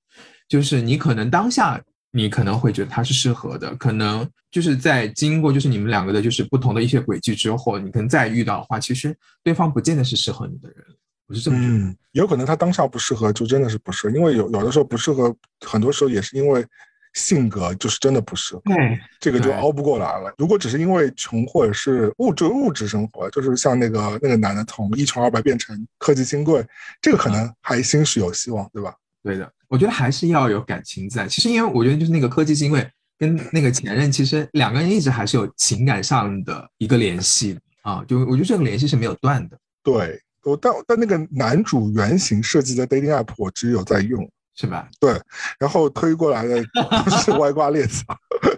就是你可能当下你可能会觉得他是适合的，可能就是在经过就是你们两个的就是不同的一些轨迹之后，你可能再遇到的话，其实对方不见得是适合你的人。我是这么觉得。嗯，有可能他当下不适合，就真的是不适合。因为有有的时候不适合，很多时候也是因为性格就是真的不适合。对，这个就熬不过来了。如果只是因为穷或者是物质物质生活，就是像那个那个男的从一穷二白变成科技新贵，这个可能还兴许有希望，对吧？对的，我觉得还是要有感情在。其实因为我觉得就是那个科技是因为跟那个前任，其实两个人一直还是有情感上的一个联系啊，就我觉得这个联系是没有断的，对，我但但那个男主原型设计的 dating app 我只有在用，是吧？对然后推过来的都是歪瓜裂枣，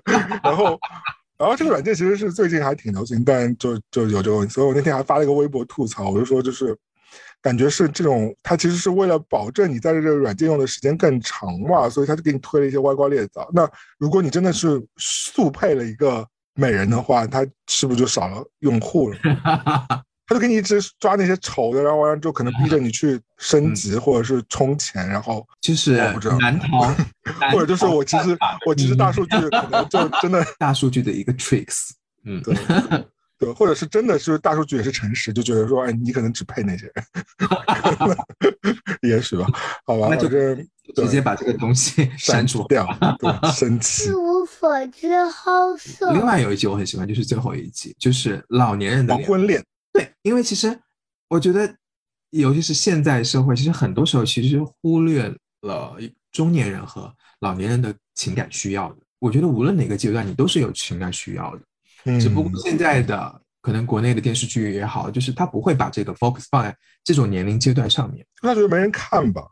<laughs> 然后。然后这个软件其实是最近还挺流行，但就就有这个问题，所以我那天还发了一个微博吐槽，我就说就是感觉是这种，它其实是为了保证你在这个软件用的时间更长嘛，所以他就给你推了一些歪瓜裂枣。那如果你真的是速配了一个美人的话，他是不是就少了用户了？他就给你一直抓那些丑的，然后完了之后可能逼着你去升级或者是充钱，然后就是我不知道难逃，或者就是我其实我其实大数据可能就真的大数据的一个 tricks，嗯，对对，或者是真的是大数据也是诚实，就觉得说，哎，你可能只配那些人，<laughs> 也许吧，好吧，那就是直接把这个东西删除掉，对，生 <laughs> 气一，无所知好色。另外有一集我很喜欢，就是最后一集，就是老年人的恋爱黄昏恋，对，因为其实我觉得，尤其是现在社会，其实很多时候其实忽略了中年人和老年人的情感需要的。我觉得无论哪个阶段，你都是有情感需要的，嗯，只不过现在的可能国内的电视剧也好，就是他不会把这个 focus 放在这种年龄阶段上面。他觉得没人看吧，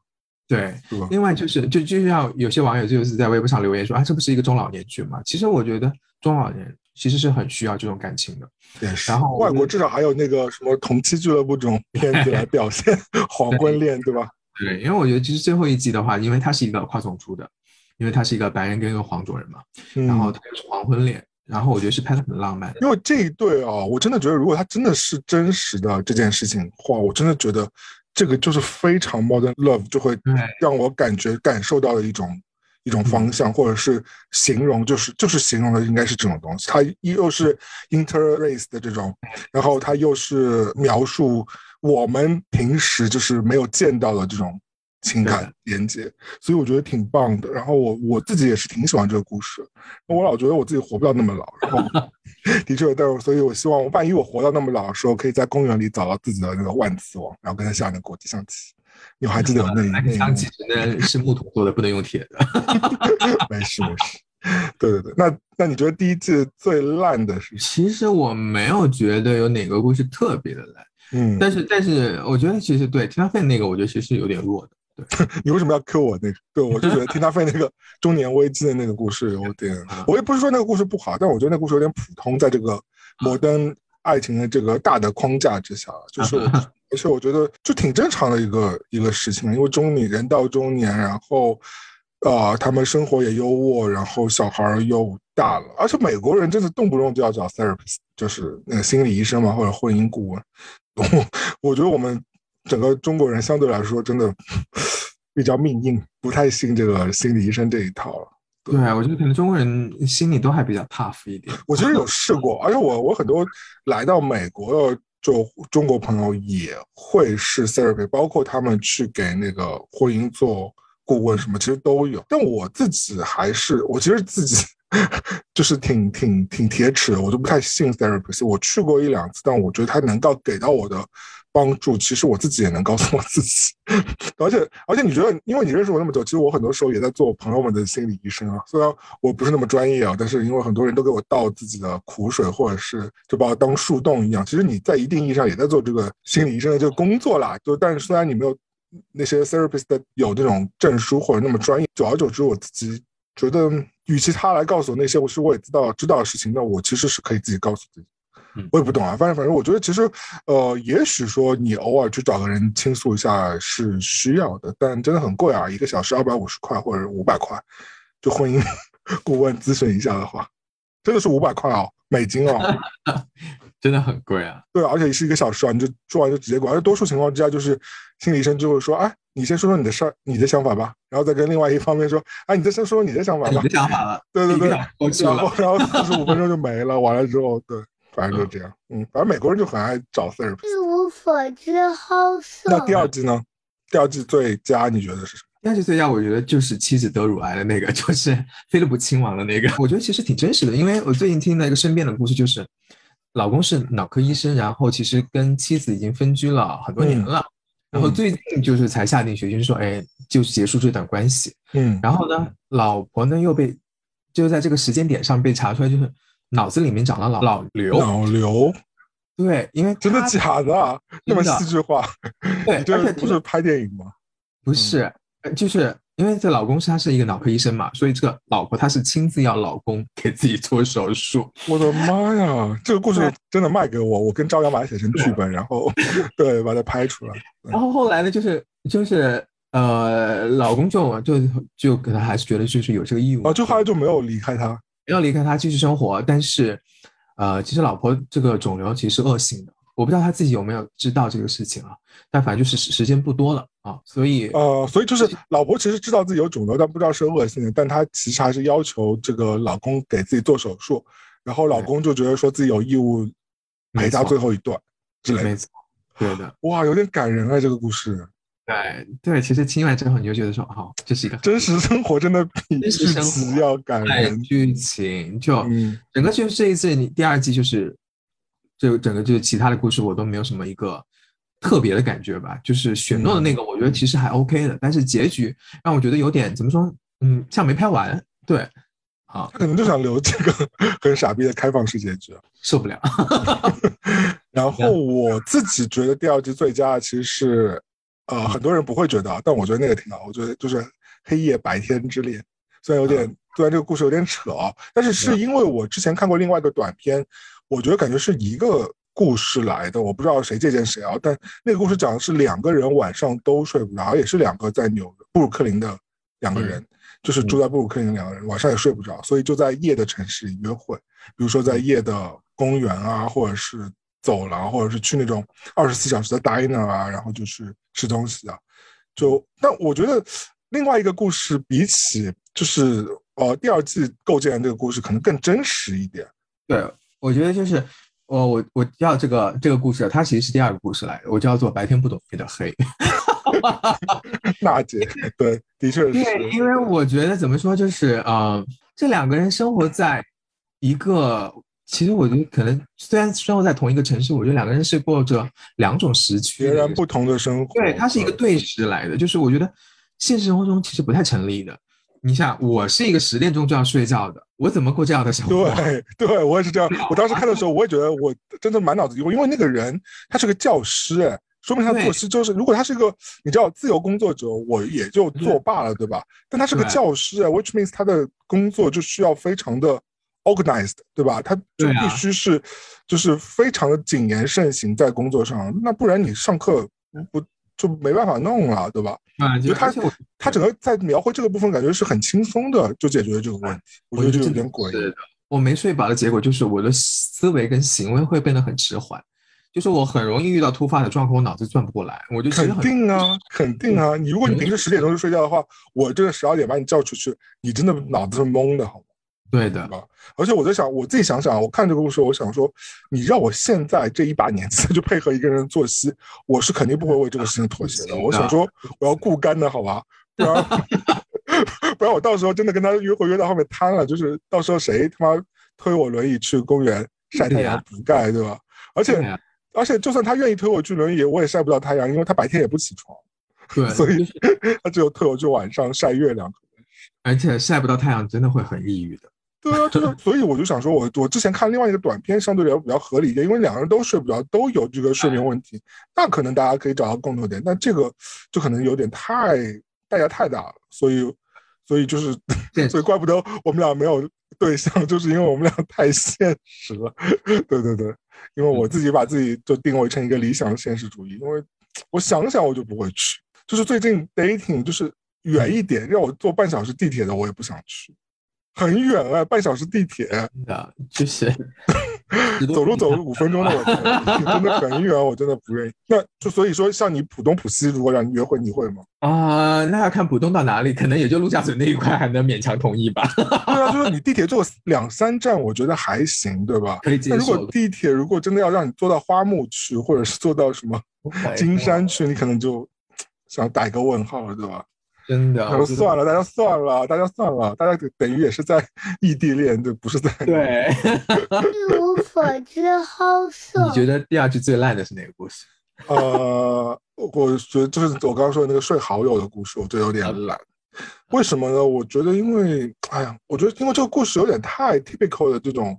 对，另外就是就就像有些网友就是在微博上留言说啊，这不是一个中老年剧吗？其实我觉得中老年其实是很需要这种感情的。也是，然后外国至少还有那个什么同期俱乐部这种片子来表现 <laughs> 黄昏恋，对吧？对，因为我觉得其实最后一季的话，因为它是一个跨种族的，因为他是一个白人跟一个黄种人嘛，嗯然后他又是黄昏恋，然后我觉得是拍的很浪漫。因为这一对啊，我真的觉得，如果他真的是真实的这件事情的话，我真的觉得这个就是非常 modern love，就会让我感觉感受到的一种一种方向，或者是形容，就是就是形容的应该是这种东西。它又是 interrace 的这种，然后它又是描述我们平时就是没有见到的这种情感连接，所以我觉得挺棒的。然后我我自己也是挺喜欢这个故事，我老觉得我自己活不到那么老，然后 <laughs> 的确，但是所以我希望，万一我活到那么老的时候，可以在公园里找到自己的那个万磁王，然后跟他下那个国际象棋。你还记得有那 <laughs> 一那个枪其实呢是木头做的，不能用铁的。<laughs> 没事没事。对对对，那那你觉得第一季最烂的是？其实我没有觉得有哪个故事特别的烂，嗯，但是但是我觉得其实对 Tina Fey 那个，我觉得其实有点弱的。对，<laughs> 你为什么要 Q 我那个？对，我就觉得听他飞那个 <laughs> 中年危机的那个故事有点，我也不是说那个故事不好，但我觉得那个故事有点普通，在这个摩登爱情的这个大的框架之下，就是我而且我觉得就挺正常的一个一个事情，因为中年人到中年，然后啊、呃他们生活也优渥，然后小孩儿又大了，而且美国人真的动不动就要找 therapist，就是那个心理医生嘛，或者婚姻顾问。<laughs> 我觉得我们整个中国人相对来说真的 <laughs> 比较命硬，不太信这个心理医生这一套了。对，我觉得可能中国人心里都还比较 tough 一点。我其实有试过，而且我我很多来到美国的就中国朋友也会试 therapy，包括他们去给那个婚姻做顾问什么，其实都有。但我自己还是，我其实自己 <laughs> 就是挺挺挺铁齿的，我就不太信 therapy。我去过一两次，但我觉得他能够给到我的帮助，其实我自己也能告诉我自己。而 <laughs> 且而且，你觉得，因为你认识我那么久，其实我很多时候也在做朋友们的心理医生啊。虽然我不是那么专业啊，但是因为很多人都给我倒自己的苦水，或者是就把我当树洞一样。其实你在一定意义上也在做这个心理医生的这个工作啦。就但是虽然你没有那些 therapist 的有这种证书或者那么专业，久而久之，我自己觉得，与其他来告诉我那些我是我也知道知道的事情，那我其实是可以自己告诉自己。嗯我也不懂啊，反正反正我觉得其实，呃，也许说你偶尔去找个人倾诉一下是需要的，但真的很贵啊，一个小时二百五十块或者五百块，就婚姻 <laughs> 顾问咨询一下的话，真的是五百块哦，美金哦。<laughs> 真的很贵啊。对，而且是一个小时啊，你就做完就直接滚。而多数情况之下，就是心理医生就会说，哎，你先说说你的事儿，你的想法吧，然后再跟另外一方面说，哎，你再先说说你的想法吧。<laughs> 你的想法了，对对对，然后然后四十五分钟就没了。完了之后，对，反正就这样。嗯，反正美国人就很爱找 therapy。一无所知，好色。那第二季呢？第二季最佳你觉得是什么？第二季最佳，我觉得就是妻子得乳癌的那个，就是菲利普亲王的那个。我觉得其实挺真实的，因为我最近听到一个身边的故事，就是老公是脑科医生，然后其实跟妻子已经分居了很多年了，然后最近就是才下定决心说，哎，就结束这段关系。嗯，然后呢，老婆呢又被就在这个时间点上被查出来，就是脑子里面长了老老瘤。脑瘤。对，因为真的假的？那么戏剧化？对，而且不是拍电影吗？不是，就是因为这老公是他是一个脑科医生嘛，所以这个老婆她是亲自要老公给自己做手术。我的妈呀，这个故事真的卖给我，我跟朝阳把它写成剧本，然后 <laughs> 对把它拍出来。然后后来呢，就是就是呃，老公就就就可能还是觉得就是有这个义务啊，就后来就没有离开他，没有离开他继续生活，但是。呃，其实老婆这个肿瘤其实是恶性的，我不知道他自己有没有知道这个事情啊。但反正就是时间不多了啊，所以呃，所以就是老婆其实知道自己有肿瘤，但不知道是恶性的，但她其实还是要求这个老公给自己做手术，然后老公就觉得说自己有义务陪她最后一段之类的。没错，对的。哇，有点感人啊，这个故事。对对，其实听完之后你就觉得说，哦，这是一个真实生活，真的比剧情要感人。剧情就整个就是这一次你第二季就是，就整个就是其他的故事我都没有什么一个特别的感觉吧。就是雪诺的那个，我觉得其实还 OK 的，但是结局让我觉得有点怎么说，嗯，像没拍完。对，啊，他可能就想留这个很傻逼的开放式结局，受不了。<laughs> 然后我自己觉得第二季最佳其实是。呃，很多人不会觉得，但我觉得那个挺好。我觉得就是黑夜白天之恋，虽然有点，虽然这个故事有点扯啊，但是是因为我之前看过另外一个短片，我觉得感觉是一个故事来的。我不知道谁借鉴谁啊，但那个故事讲的是两个人晚上都睡不着，也是两个在纽布鲁克林的两个人，就是住在布鲁克林的两个人晚上也睡不着，所以就在夜的城市里约会，比如说在夜的公园啊，或者是。走廊，或者是去那种二十四小时的 diner 啊，然后就是吃东西啊，就但我觉得另外一个故事比起就是呃第二季构建这个故事可能更真实一点。对，我觉得就是我我我叫这个这个故事，它其实是第二个故事来的，我叫做白天不懂夜的黑。<laughs> 娜姐，对，的确是。对，因为我觉得怎么说，就是啊，这两个人生活在一个。其实我觉得可能虽然生活在同一个城市，我觉得两个人是过着两种时区，截然不同的生活。对，它是一个对时来的，就是我觉得现实生活中其实不太成立的。你想我是一个十点钟就要睡觉的，我怎么过这样的生活？对，对我也是这样。我当时看的时候，我也觉得我真的满脑子疑惑，因为那个人他是个教师，哎，说明他做事就是，如果他是个你知道自由工作者，我也就作罢了，对吧？但他是个教师，which means 他的工作就需要非常的。Organized 对吧？他就必须是，就是非常的谨言慎行在工作上，那不然你上课不就没办法弄了，对吧？啊，就他他整个在描绘这个部分，感觉是很轻松的就解决了这个问题。我觉得就有点诡异。我没睡饱的结果就是我的思维跟行为会变得很迟缓，就是我很容易遇到突发的状况，我脑子转不过来。我就肯定啊，肯定啊。你如果你平时十点钟就睡觉的话，我这个十二点把你叫出去，你真的脑子是懵的，好吗？对的，而且我在想，我自己想想，我看这个故事，我想说，你让我现在这一把年纪就配合一个人作息，我是肯定不会为这个事情妥协的。<laughs> 我想说，我要固肝的好吧，不然 <laughs> 不然我到时候真的跟他约会约到后面瘫了，就是到时候谁他妈推我轮椅去公园晒太阳补钙，对吧？而且而且，就算他愿意推我去轮椅，我也晒不到太阳，因为他白天也不起床，对，<laughs> 所以他只有推我去晚上晒月亮。而且晒不到太阳，真的会很抑郁的。对啊，就是，<laughs> 所以我就想说，我我之前看另外一个短片，相对来说比较合理一点，因为两个人都睡不着，都有这个睡眠问题，那可能大家可以找到共同点。但这个就可能有点太代价太大了，所以，所以就是，<laughs> 所以怪不得我们俩没有对象，就是因为我们俩太现实了。<laughs> 对对对，因为我自己把自己就定位成一个理想现实主义，因为我想想我就不会去。就是最近 dating 就是远一点，让我坐半小时地铁的我也不想去。很远啊，半小时地铁，真的就是 <laughs> 走路走五分钟的，我觉得 <laughs> 真的很远，我真的不愿意。那就所以说，像你浦东浦西，如果让你约会，你会吗？啊、那要看浦东到哪里，可能也就陆家嘴那一块还能勉强同意吧，对啊，就是你地铁坐两三站，我觉得还行，对吧？可以接那如果。地铁如果真的要让你坐到花木去，或者是坐到什么金山去，你可能就想打一个问号了，对吧？真的，他我说算了，大家算了，大家算了，大家等于也是在异地恋，对，不是在对。<laughs> 一无所知好色你。觉得第二句最烂的是哪个故事？<laughs> 呃，我觉得就是我刚刚说的那个睡好友的故事，我觉得有点懒。为什么呢？我觉得因为，哎呀，我觉得因为这个故事有点太 typical 的这种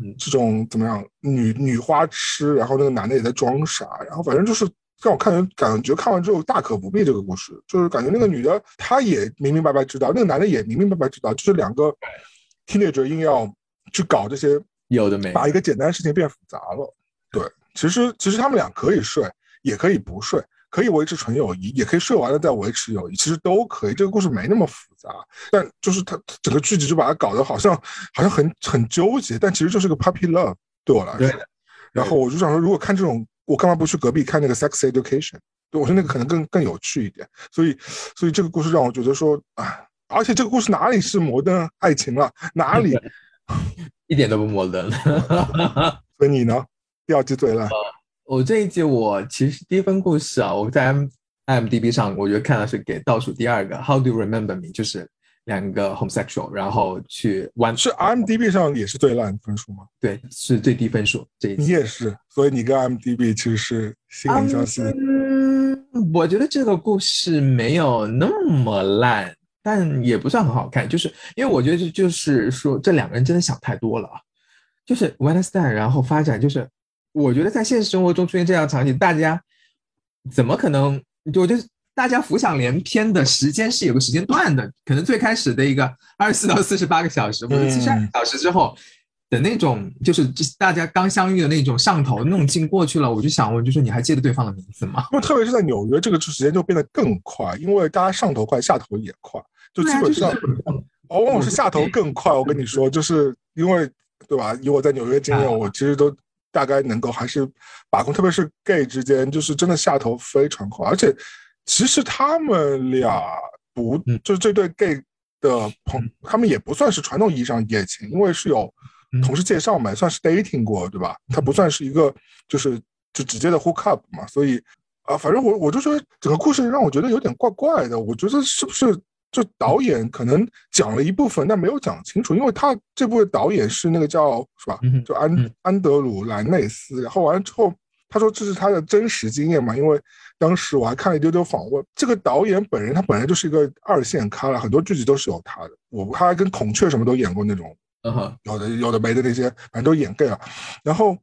嗯这种怎么样，女女花痴，然后那个男的也在装傻，然后反正就是让我看人感觉看完之后大可不必这个故事，就是感觉那个女的她也明明白白知道，那个男的也明明白白知道，就是两个 teenager 硬要去搞这些有的没？把一个简单的事情变复杂了。对，其实其实他们俩可以睡，也可以不睡，可以维持纯友谊，也可以睡完了再维持友谊，其实都可以。这个故事没那么复杂，但就是它整个剧集就把它搞得好像好像很很纠结，但其实就是个 puppy love 对我来说对。然后我就想说，如果看这种，我干嘛不去隔壁看那个 Sex Education？对我说那个可能更更有趣一点。所以所以这个故事让我觉得说啊，而且这个故事哪里是摩登爱情了？哪里？<laughs> 一点都不摩登。<laughs> 所以你呢？第二季最烂。我这一季我其实第一份故事啊，我在 M IMDB 上，我觉得看的是给倒数第二个 How do you remember me？就是两个 homosexual，然后去玩，是 IMDB 上也是最烂分数吗？对，是最低分数这一季。你也是，所以你跟 IMDB 其实是心灵相惜。嗯，我觉得这个故事没有那么烂，但也不算很好看，就是因为我觉得这就是说这两个人真的想太多了啊，就是 Wednesday，然后发展就是，我觉得在现实生活中出现这样场景，大家怎么可能？我觉得大家浮想联翩的时间是有个时间段的，可能最开始的一个 <laughs> 二十四到四十八个小时，或者七十二个小时之后。的那种，就是大家刚相遇的那种上头那种劲过去了，我就想问，就是你还记得对方的名字吗？<laughs> 因为特别是在纽约，这个时间就变得更快，因为大家上头快，下头也快，就基本上，哦，往往是下头更快。我跟你说，就是因为对吧？以我在纽约经验，我其实都大概能够还是把控，特别是 gay 之间，就是真的下头非常快。而且其实他们俩不，就是这对 gay 的朋，他们也不算是传统意义上一夜情，因为是有。同事介绍嘛，算是 dating 过，对吧？他不算是一个，就是就直接的 hook up 嘛，所以啊，反正我我就觉得整个故事让我觉得有点怪怪的。我觉得是不是就导演可能讲了一部分，但没有讲清楚，因为他这部的导演是那个叫是吧？就安安德鲁莱内斯。然后完了之后，他说这是他的真实经验嘛，因为当时我还看了一丢丢访问，这个导演本人他本来就是一个二线咖了，很多剧集都是有他的。我他还跟孔雀什么都演过那种。嗯哼，有的有的没的那些，反正都演 gay 了。然后，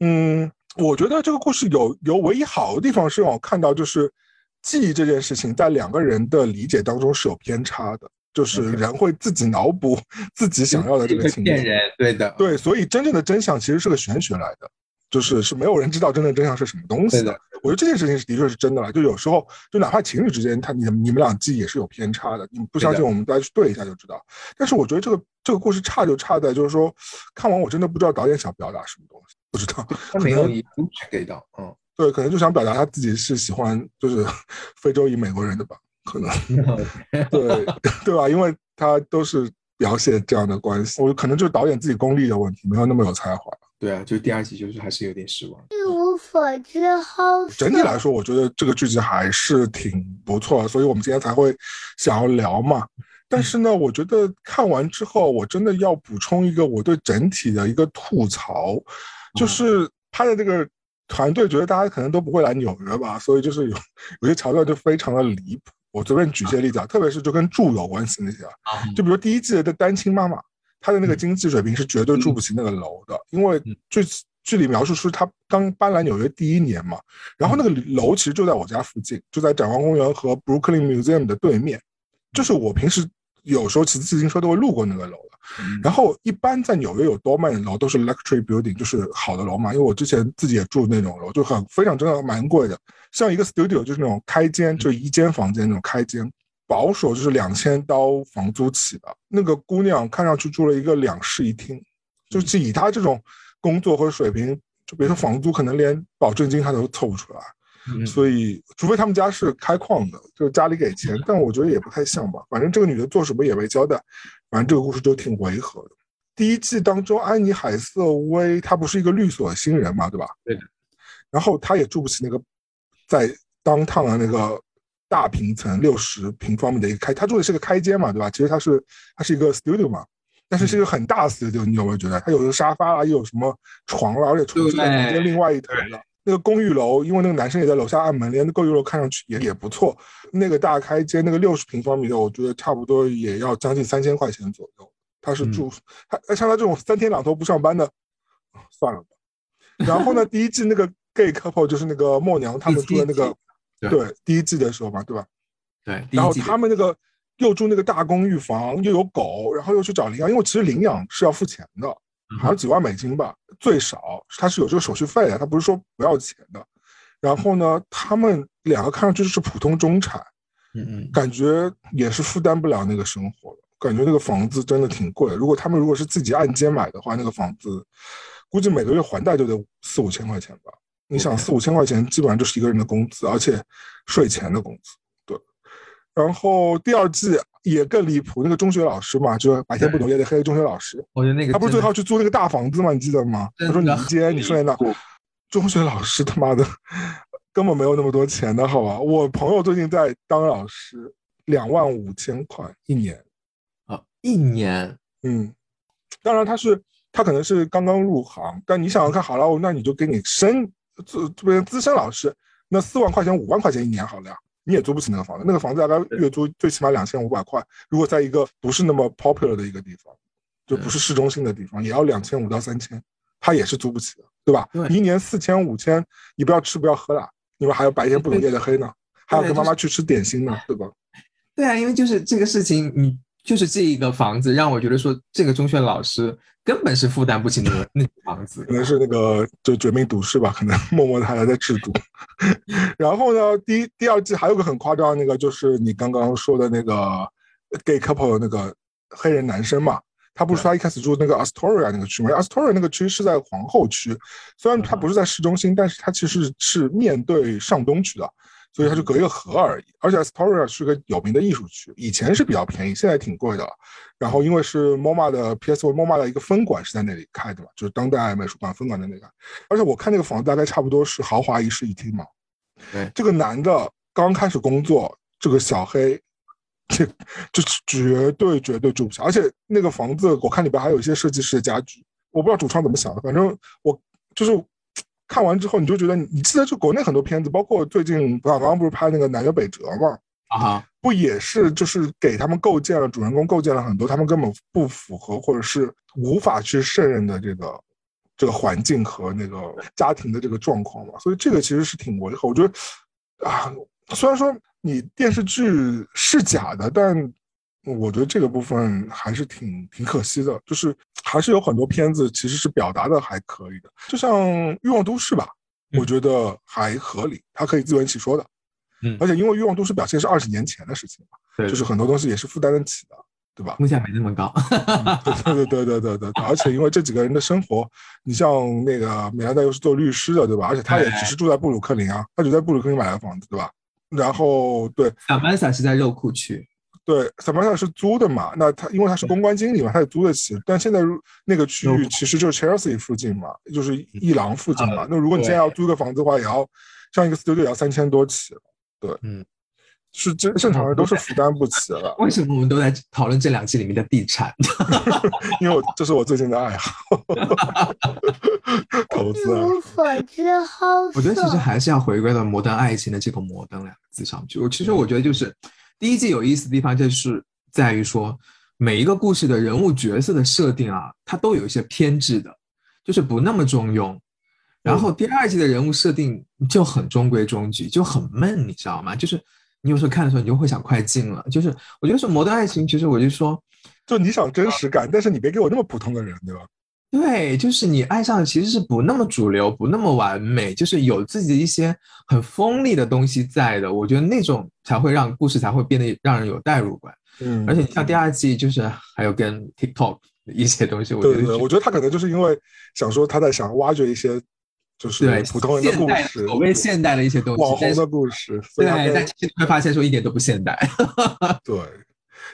嗯，我觉得这个故事有有唯一好的地方是让我看到，就是记忆这件事情在两个人的理解当中是有偏差的，就是人会自己脑补自己想要的这个情节。骗人，对的，对，所以真正的真相其实是个玄学来的。就是是没有人知道真正真相是什么东西的。我觉得这件事情是的确是真的了。就有时候，就哪怕情侣之间，他你你们俩记忆也是有偏差的。你不相信，我们大家去对一下就知道。但是我觉得这个这个故事差就差在，就是说看完我真的不知道导演想表达什么东西，不知道。他没有一部给到，嗯，对，可能就想表达他自己是喜欢就是 <laughs> 非洲裔美国人的吧，可能。<laughs> 对 <laughs> 对吧？因为他都是描写这样的关系，我可能就是导演自己功力的问题，没有那么有才华。对啊，就第二集就是还是有点失望。一无所知后。整体来说，我觉得这个剧集还是挺不错，所以我们今天才会想要聊嘛。但是呢，我觉得看完之后，我真的要补充一个我对整体的一个吐槽，就是拍的这个团队觉得大家可能都不会来纽约吧，所以就是有有些桥段就非常的离谱。我随便举些例子啊，特别是就跟住有关系那些啊，就比如第一季的单亲妈妈。他的那个经济水平是绝对住不起那个楼的，因为剧剧里描述是他刚搬来纽约第一年嘛，然后那个楼其实就在我家附近，就在展望公园和 Brooklyn Museum 的对面，就是我平时有时候骑自行车都会路过那个楼的。然后一般在纽约有多曼的楼都是 luxury building，就是好的楼嘛，因为我之前自己也住那种楼，就很非常真的蛮贵的，像一个 studio 就是那种开间，就一间房间那种开间。保守就是两千刀房租起的。那个姑娘看上去住了一个两室一厅，就是以她这种工作和水平，就别说房租，可能连保证金她都凑不出来。嗯所以，除非他们家是开矿的，就是家里给钱，但我觉得也不太像吧。反正这个女的做什么也没交代，反正这个故事就挺违和的。第一季当中，安妮海瑟薇她不是一个律所新人嘛，对吧？对的。然后她也住不起那个在当趟的那个大平层六十平方米的一个开，他住的是个开间嘛，对吧？其实它是它是一个 studio 嘛，但是是一个很大的 studio，你有没有觉得？它有沙发啊，又有什么床啦，而且床是在房间另外一头的。那个公寓楼，因为那个男生也在楼下按门铃，那公寓楼看上去也也不错。那个大开间，那个六十平方米的，我觉得差不多也要将近三千块钱左右。他是住，他像他这种三天两头不上班的，算了吧。然后呢，<laughs> 第一季那个 gay couple 就是那个默娘他们住的那个，对，第一季的时候嘛，对吧？对。然后他们那个又住那个大公寓房，又有狗，然后又去找领养，因为其实领养是要付钱的。好像几万美金吧，最少他是有这个手续费的，他不是说不要钱的。然后呢，他们两个看上去就是普通中产，嗯嗯，感觉也是负担不了那个生活的，感觉那个房子真的挺贵。如果他们如果是自己按揭买的话，那个房子估计每个月还贷就得四五千块钱吧。你想四五千块钱，基本上就是一个人的工资，而且税前的工资。对。然后第二季。也更离谱，那个中学老师嘛，就是白天不懂夜的黑的中学老师。我觉得那个他不是最后去租那个大房子吗？你记得吗？他说你一间，你睡那。中学老师他妈的根本没有那么多钱的好吧？我朋友最近在当老师，两万五千块一年。啊，一年。嗯，当然他是他可能是刚刚入行，但你想想看，好莱坞，那你就给你升资这边资深老师，那四万块钱五万块钱一年好了呀。你也租不起那个房子，那个房子大概月租最起码两千五百块。如果在一个不是那么 popular 的一个地方，就不是市中心的地方，也要两千五到三千，他也是租不起的，对吧？对，一年四千五千，你不要吃不要喝了，你们还要白天不懂夜的黑呢，还要跟妈妈去吃点心呢，对吧？对啊，因为就是这个事情，你就是这一个房子，让我觉得说这个中学老师根本是负担不起那个那房子，可能是那个就绝命毒师吧，可能 <laughs> 默默的还在制毒。<laughs> 然后呢，第一、第二季还有个很夸张，那个就是你刚刚说的那个 gay couple 的那个黑人男生嘛，他不是他一开始住那个 Astoria 那个区吗？Astoria 那个区是在皇后区，虽然它不是在市中心，但是它其实是面对上东区的，所以它就隔一个河而已。而且 Astoria 是个有名的艺术区，以前是比较便宜，现在挺贵的。然后因为是 MoMA 的 PSO MoMA 的一个分馆是在那里开的嘛，就是当代美术馆分馆的那个。而且我看那个房子大概差不多是豪华一室一厅嘛。对，这个男的刚开始工作，这个小黑，这这绝对绝对住不下。而且那个房子，我看里边还有一些设计师的家具，我不知道主创怎么想的。反正我就是看完之后，你就觉得，你记得就国内很多片子，包括最近刚刚不是拍那个《南辕北辙》嘛？啊，不也是就是给他们构建了主人公构建了很多他们根本不符合或者是无法去胜任的这个。这个环境和那个家庭的这个状况嘛，所以这个其实是挺违和。我觉得啊，虽然说你电视剧是假的，但我觉得这个部分还是挺挺可惜的。就是还是有很多片子其实是表达的还可以的，就像《欲望都市》吧，我觉得还合理，它可以自圆其说的。嗯，而且因为《欲望都市》表现是二十年前的事情嘛，对，就是很多东西也是负担得起的。对吧？物价没那么高。对对对对对对对，而且因为这几个人的生活，你像那个美兰达又是做律师的，对吧？而且他也只是住在布鲁克林啊，他只在布鲁克林买了房子，对吧？然后对，萨曼萨是在肉库区，对，萨曼萨是租的嘛？那他因为他是公关经理嘛，他也租得起。但现在那个区域其实就是 Chelsea 附近嘛，就是伊朗附近嘛。那如果你现在要租个房子的话，也要像一个 studio 也要三千多起，对，嗯。是正正常人都是负担不起了。<laughs> 为什么我们都在讨论这两季里面的地产？<laughs> 因为我这是我最近的爱好，<laughs> 投资。无所之好我觉得其实还是要回归到摩登爱情的这个“摩登”两个字上去。我其实我觉得就是第一季有意思的地方，就是在于说每一个故事的人物角色的设定啊，它都有一些偏执的，就是不那么中庸。然后第二季的人物设定就很中规中矩，就很闷，你知道吗？就是。你有时候看的时候，你就会想快进了。就是我觉得是摩登爱情，其实我就说，就你想真实感，但是你别给我那么普通的人，对吧？对，就是你爱上的其实是不那么主流，不那么完美，就是有自己的一些很锋利的东西在的。我觉得那种才会让故事才会变得让人有代入感。嗯而且像第二季，就是还有跟 TikTok 的一些东西，我觉得对对对，我觉得他可能就是因为想说他在想挖掘一些就是对普通人的故事，所谓现代的一些东西，网红的故事，对，跟但其实会发现说一点都不现代。<laughs> 对，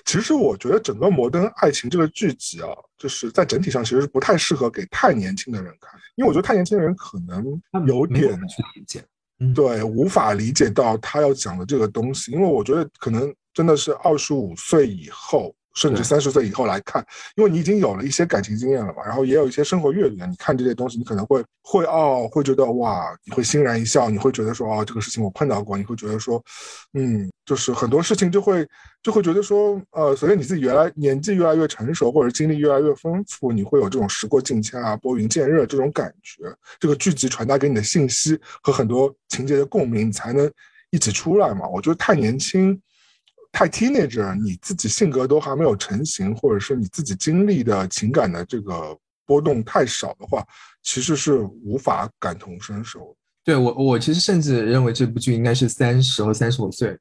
其实我觉得整个《摩登爱情》这个剧集啊，就是在整体上其实是不太适合给太年轻的人看，因为我觉得太年轻的人可能有点理解。对无法理解到他要讲的这个东西，因为我觉得可能真的是二十五岁以后。甚至对三十岁以后来看，因为你已经有了一些感情经验了嘛，然后也有一些生活阅历了，你看这些东西，你可能会会哦，会觉得哇，你会欣然一笑，你会觉得说哦，这个事情我碰到过，你会觉得说，嗯，就是很多事情就会就会觉得说，呃，随着你自己原来年纪越来越成熟，或者经历越来越丰富，你会有这种时过境迁啊、拨云见日这种感觉。这个剧集传达给你的信息和很多情节的共鸣，你才能一起出来嘛。我觉得太年轻。太 teenager，你自己性格都还没有成型，或者是你自己经历的情感的这个波动太少的话，其实是无法感同身受。对我，我其实甚至认为这部剧应该是三十和三十五岁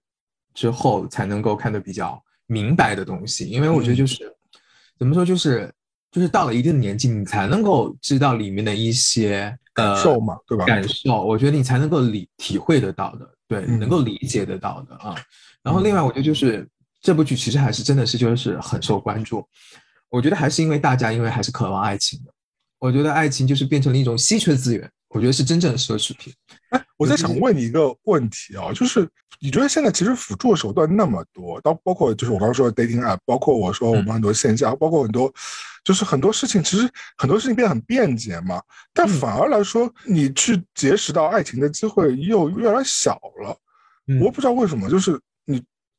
之后才能够看得比较明白的东西，因为我觉得就是、怎么说，就是就是到了一定的年纪，你才能够知道里面的一些感受嘛，对吧？感受，我觉得你才能够理体会得到的，对，嗯能够理解得到的啊。然后另外，我觉得就是这部剧其实还是真的是就是很受关注，我觉得还是因为大家因为还是渴望爱情的，我觉得爱情就是变成了一种稀缺资源，我觉得是真正的奢侈品。哎，我在想问你一个问题啊，就是你觉得现在其实辅助手段那么多，到包括就是我刚刚说的 dating app，包括我说我们很多线下，包括很多，就是很多事情，其实很多事情变得很便捷嘛，但反而来说，你去结识到爱情的机会又越来越小了。嗯。我不知道为什么，就是你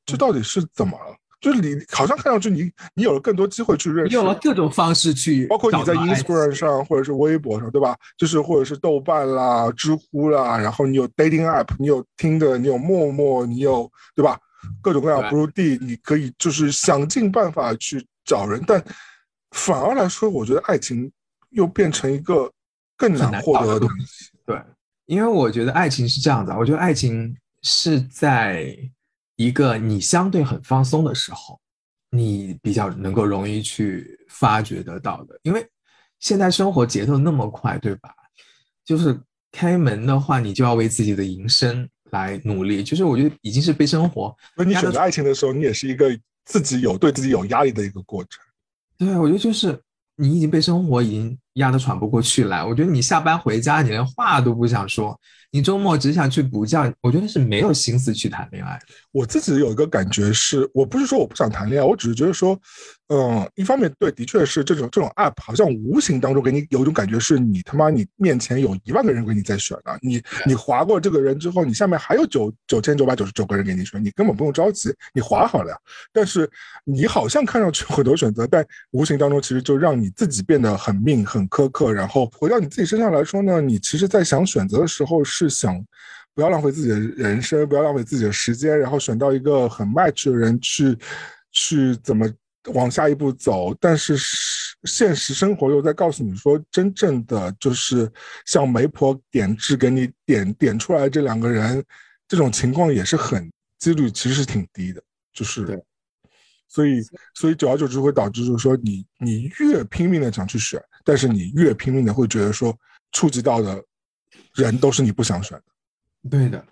这到底是怎么了？就是你好像看上去你你有了更多机会去认识，用了各种方式去，包括你在 Instagram 上或者是微博上，对吧？就是或者是豆瓣啦、知乎啦，然后你有 dating app，你有听的，你有陌陌，你有对吧？各种各样对 blue D，你可以就是想尽办法去找人，但反而来说，我觉得爱情又变成一个更难难获得的东西。对，因为我觉得爱情是这样的，我觉得爱情是在一个你相对很放松的时候，你比较能够容易去发掘得到的。因为现在生活节奏那么快，对吧？就是开门的话，你就要为自己的营生来努力。就是我觉得已经是被生活所以你选择爱情的时候，你也是一个自己有对自己有压力的一个过程。对，我觉得就是你已经被生活已经压得喘不过气来。我觉得你下班回家，你连话都不想说，你周末只想去补觉，我觉得是没有心思去谈恋爱。我自己有一个感觉是，我不是说我不想谈恋爱，我只是觉得说，嗯，一方面对，的确是这种这种 app 好像无形当中给你有一种感觉，是你他妈你面前有一万个人给你在选呢、你你划过这个人之后，你下面还有九九千九百九十九个人给你选，你根本不用着急，你划好了呀。但是你好像看上去有很多选择，但无形当中其实就让你自己变得很命很苛刻。然后回到你自己身上来说呢，你其实在想选择的时候是想。不要浪费自己的人生，不要浪费自己的时间，然后选到一个很 match 的人去，去怎么往下一步走。但是是现实生活又在告诉你说，真正的就是像媒婆点痣给你点点出来这两个人，这种情况也是很几率其实是挺低的，就是。所以，所以久而久之会导致，就是说你你越拼命的想去选，但是你越拼命的会觉得说，触及到的人都是你不想选的。对的，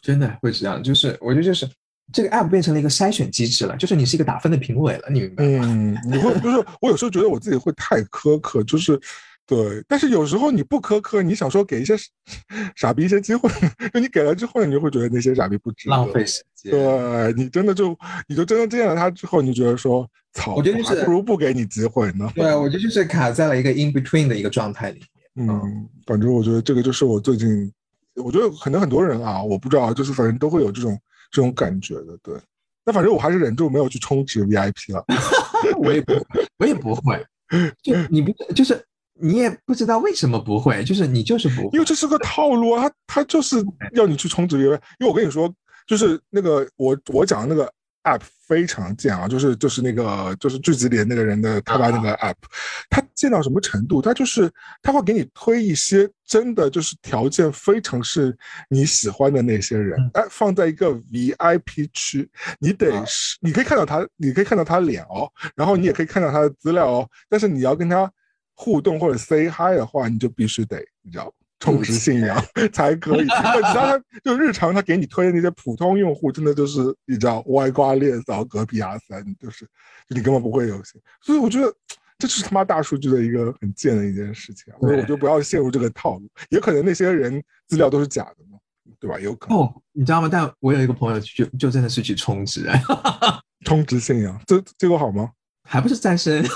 真的会这样。就是我觉得就是这个 app 变成了一个筛选机制了，就是你是一个打分的评委了，你明白吗？嗯，你会就是我有时候觉得我自己会太苛刻，就是对，但是有时候你不苛刻，你想说给一些傻 <laughs> 逼一些机会，<laughs> 就你给了之后，你就会觉得那些傻逼不值得浪费时间。对你真的就你就真的见了他之后，你就觉得说操，我觉得就是不如不给你机会呢。对，我觉得就是卡在了一个 in between 的一个状态里面。嗯，反正我觉得这个就是我最近，我觉得可能很多人啊，我不知道，就是反正都会有这种这种感觉的，对。那反正我还是忍住没有去充值 VIP 了。<laughs> 我也不，我也不会。就你不就是你也不知道为什么不会，就是你就是不会因为这是个套路啊，他他就是要你去充值 VIP。因为我跟你说，就是那个我我讲的那个 app 非常贱啊，就是就是那个就是剧集里那个人的他把那个 app，他贱到什么程度？他就是他会给你推一些真的就是条件非常是你喜欢的那些人，哎，放在一个 VIP 区，你得是你可以看到他，你可以看到他脸哦，然后你也可以看到他的资料哦，但是你要跟他互动或者 say hi 的话，你就必须得你知道。充值信仰 <laughs> 才可以，其他他就日常他给你推的那些普通用户，真的就是你知道歪瓜裂枣、隔壁阿三，就是你根本不会有心。所以我觉得这就是他妈大数据的一个很贱的一件事情，所以我就不要陷入这个套路。也可能那些人资料都是假的嘛，对吧？有可能。哦，你知道吗？但我有一个朋友就就真的是去充值，<laughs> 充值信仰，这结果好吗？还不是单身。<laughs>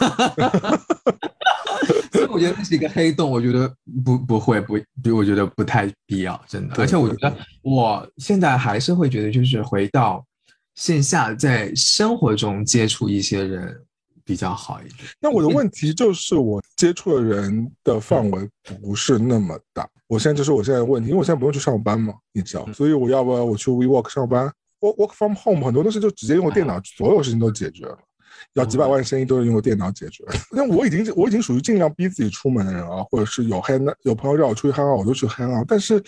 所以我觉得那是一个黑洞，我觉得不不会不，我觉得不太必要，真的。而且我觉得我现在还是会觉得，就是回到线下，在生活中接触一些人比较好一点。那我的问题就是，我接触的人的范围不是那么大。我现在就是我现在的问题，因为我现在不用去上班嘛，你知道，所以我要不要我去 WeWork 上班？Work Work from Home 很多东西就直接用电脑，所有事情都解决了。要几百万生意都是用电脑解决。<laughs> 那我已经我已经属于尽量逼自己出门的人了，或者是有黑有朋友让我出去嗨啊，我就去嗨啊。但是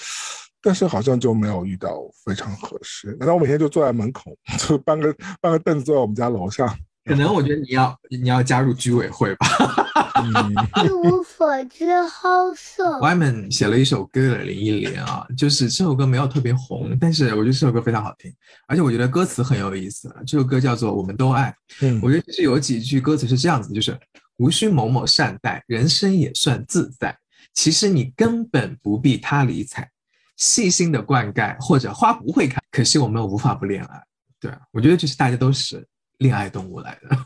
但是好像就没有遇到非常合适。难道我每天就坐在门口，<laughs> 就搬个搬个凳子坐在我们家楼下？可能我觉得你要 <laughs> 你要加入居委会吧。一无所知好色。<laughs> Wyman 写了一首歌的林忆莲啊，就是这首歌没有特别红，但是我觉得这首歌非常好听，而且我觉得歌词很有意思。这首歌叫做《我们都爱》，嗯，我觉得其实有几句歌词是这样子，就是无需某某善待，人生也算自在。其实你根本不必他理睬，细心的灌溉或者花不会开，可惜我们无法不恋爱。对，我觉得就是大家都是。恋爱动物来的，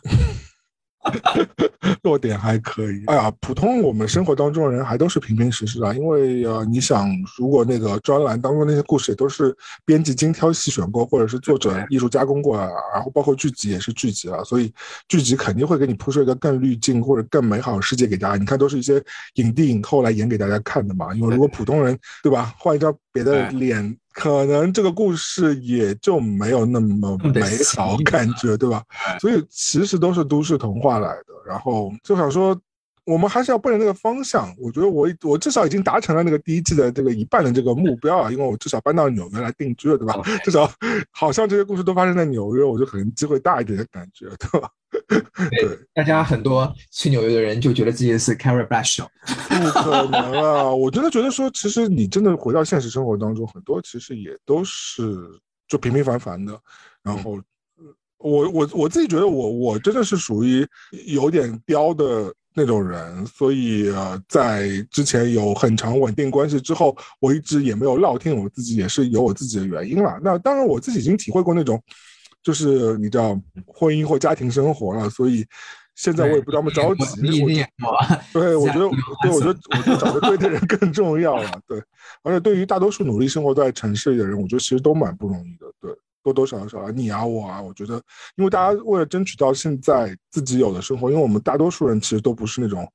<laughs> 弱点还可以。哎呀，普通我们生活当中的人还都是平平实实啊，因为呃，你想，如果那个专栏当中那些故事也都是编辑精挑细选过，或者是作者艺术加工过，然后包括剧集也是剧集啊，所以剧集肯定会给你铺设一个更滤镜或者更美好的世界给大家。你看，都是一些影帝影后来演给大家看的嘛。因为如果普通人对吧，换一张别的脸。可能这个故事也就没有那么美好感觉，对吧？所以其实都是都市童话来的。然后就想说，我们还是要奔着那个方向。我觉得我我至少已经达成了那个第一季的这个一半的这个目标啊，因为我至少搬到纽约来定居了，对吧？至少好像这些故事都发生在纽约，我就可能机会大一点的感觉，对吧？<laughs> 对，大家很多去纽约的人就觉得自己是 Carrie Bradshaw，不可能啊！我真的觉得说，其实你真的回到现实生活当中，很多其实也都是就平平凡凡的。然后，我我我自己觉得，我我真的是属于有点刁的那种人，所以呃，在之前有很长稳定关系之后，我一直也没有落听我自己，也是有我自己的原因了。那当然，我自己已经体会过那种。就是你知道婚姻或家庭生活了，所以现在我也不那么着急。对，我觉得，对，我觉得，我觉得找个对的人更重要了。对，而且对于大多数努力生活在城市里的人，我觉得其实都蛮不容易的。对，多多少少啊，你啊，我啊，我觉得，因为大家为了争取到现在自己有的生活，因为我们大多数人其实都不是那种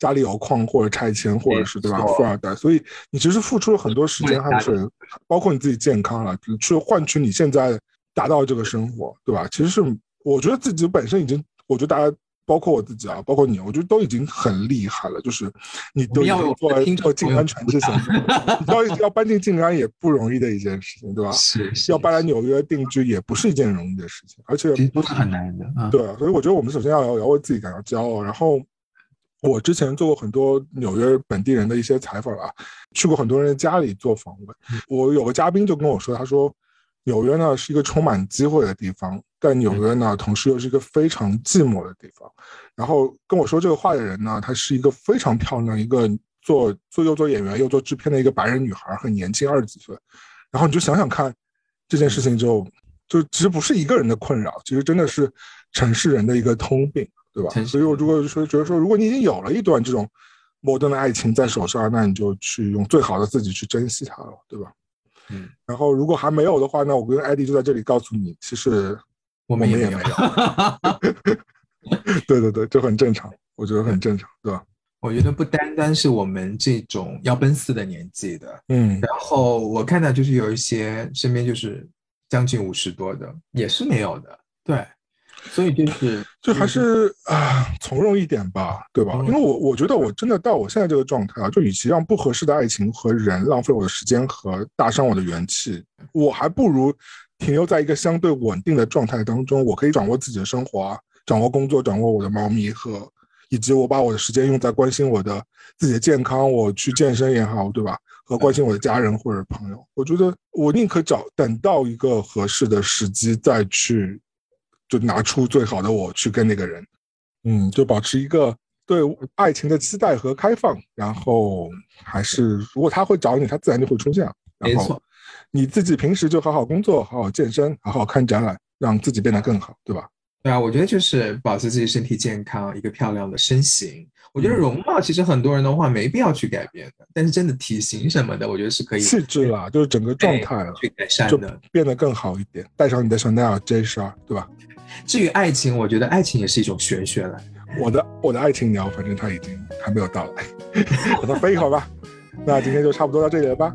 家里有矿或者拆迁或者是对吧富二代，所以你其实付出了很多时间和水，包括你自己健康了，去换取你现在。达到这个生活，对吧？其实是我觉得自己本身已经，我觉得大家包括我自己啊，包括你，我觉得都已经很厉害了。就是你都要做做静安全这些，要要搬进静安也不容易的一件事情，对吧？是要搬来纽约定居也不是一件容易的事情，而且不是很难的。对，所以我觉得我们首先要要为自己感到骄傲。然后我之前做过很多纽约本地人的一些采访啊，去过很多人的家里做访问。我有个嘉宾就跟我说，他说。纽约呢是一个充满机会的地方，但纽约呢同时又是一个非常寂寞的地方。然后跟我说这个话的人呢，她是一个非常漂亮，一个做做又做演员又做制片的一个白人女孩，很年轻，二十几岁。然后你就想想看，这件事情就就其实不是一个人的困扰，其实真的是城市人的一个通病，对吧？所以我如果说觉得说，如果你已经有了一段这种摩登的爱情在手上，那你就去用最好的自己去珍惜它了，对吧？嗯，然后如果还没有的话，那我跟艾迪就在这里告诉你，其实我们也没有。<laughs> 对对对，这很正常，我觉得很正常，对吧？我觉得不单单是我们这种要奔四的年纪的，嗯，然后我看到就是有一些身边就是将近五十多的，也是没有的，对，所以就是 <laughs> 就还是啊，从容一点吧，对吧？因为我我觉得我真的到我现在这个状态啊，就与其让不合适的爱情和人浪费我的时间和大伤我的元气，我还不如停留在一个相对稳定的状态当中，我可以掌握自己的生活啊，掌握工作，掌握我的猫咪和，以及我把我的时间用在关心我的自己的健康，我去健身也好，对吧？和关心我的家人或者朋友，我觉得我宁可找等到一个合适的时机再去。就拿出最好的我去跟那个人，嗯，就保持一个对爱情的期待和开放，然后还是如果他会找你，他自然就会出现。没错，你自己平时就好好工作，好好健身，好好看展览，让自己变得更好，对吧？对啊，我觉得就是保持自己身体健康，一个漂亮的身形。我觉得容貌其实很多人的话没必要去改变的，但是真的体型什么的，我觉得是可以。气质啦，就是整个状态了，去改善的，变得更好一点。带上你的香奈儿 J 十二，对吧？至于爱情，我觉得爱情也是一种玄学了。我的我的爱情鸟，反正它已经还没有到来，<laughs> 等它飞一会儿吧。那今天就差不多到这里了吧？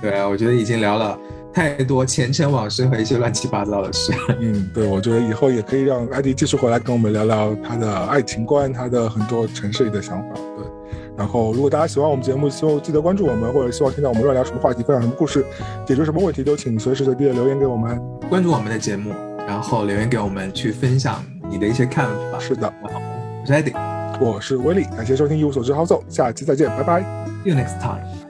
对啊，我觉得已经聊了太多前尘往事和一些乱七八糟的事。嗯，对，我觉得以后也可以让艾迪继续回来跟我们聊聊他的爱情观，他的很多城市里的想法。对，然后如果大家喜欢我们节目，希望记得关注我们，或者希望听到我们乱聊什么话题，分享什么故事，解决什么问题，都请随时随地的留言给我们，关注我们的节目。然后留言给我们，去分享你的一些看法。是的，我是 Eddie，我是威利，感谢收听一无所知好走，下期再见，拜拜，See you next time。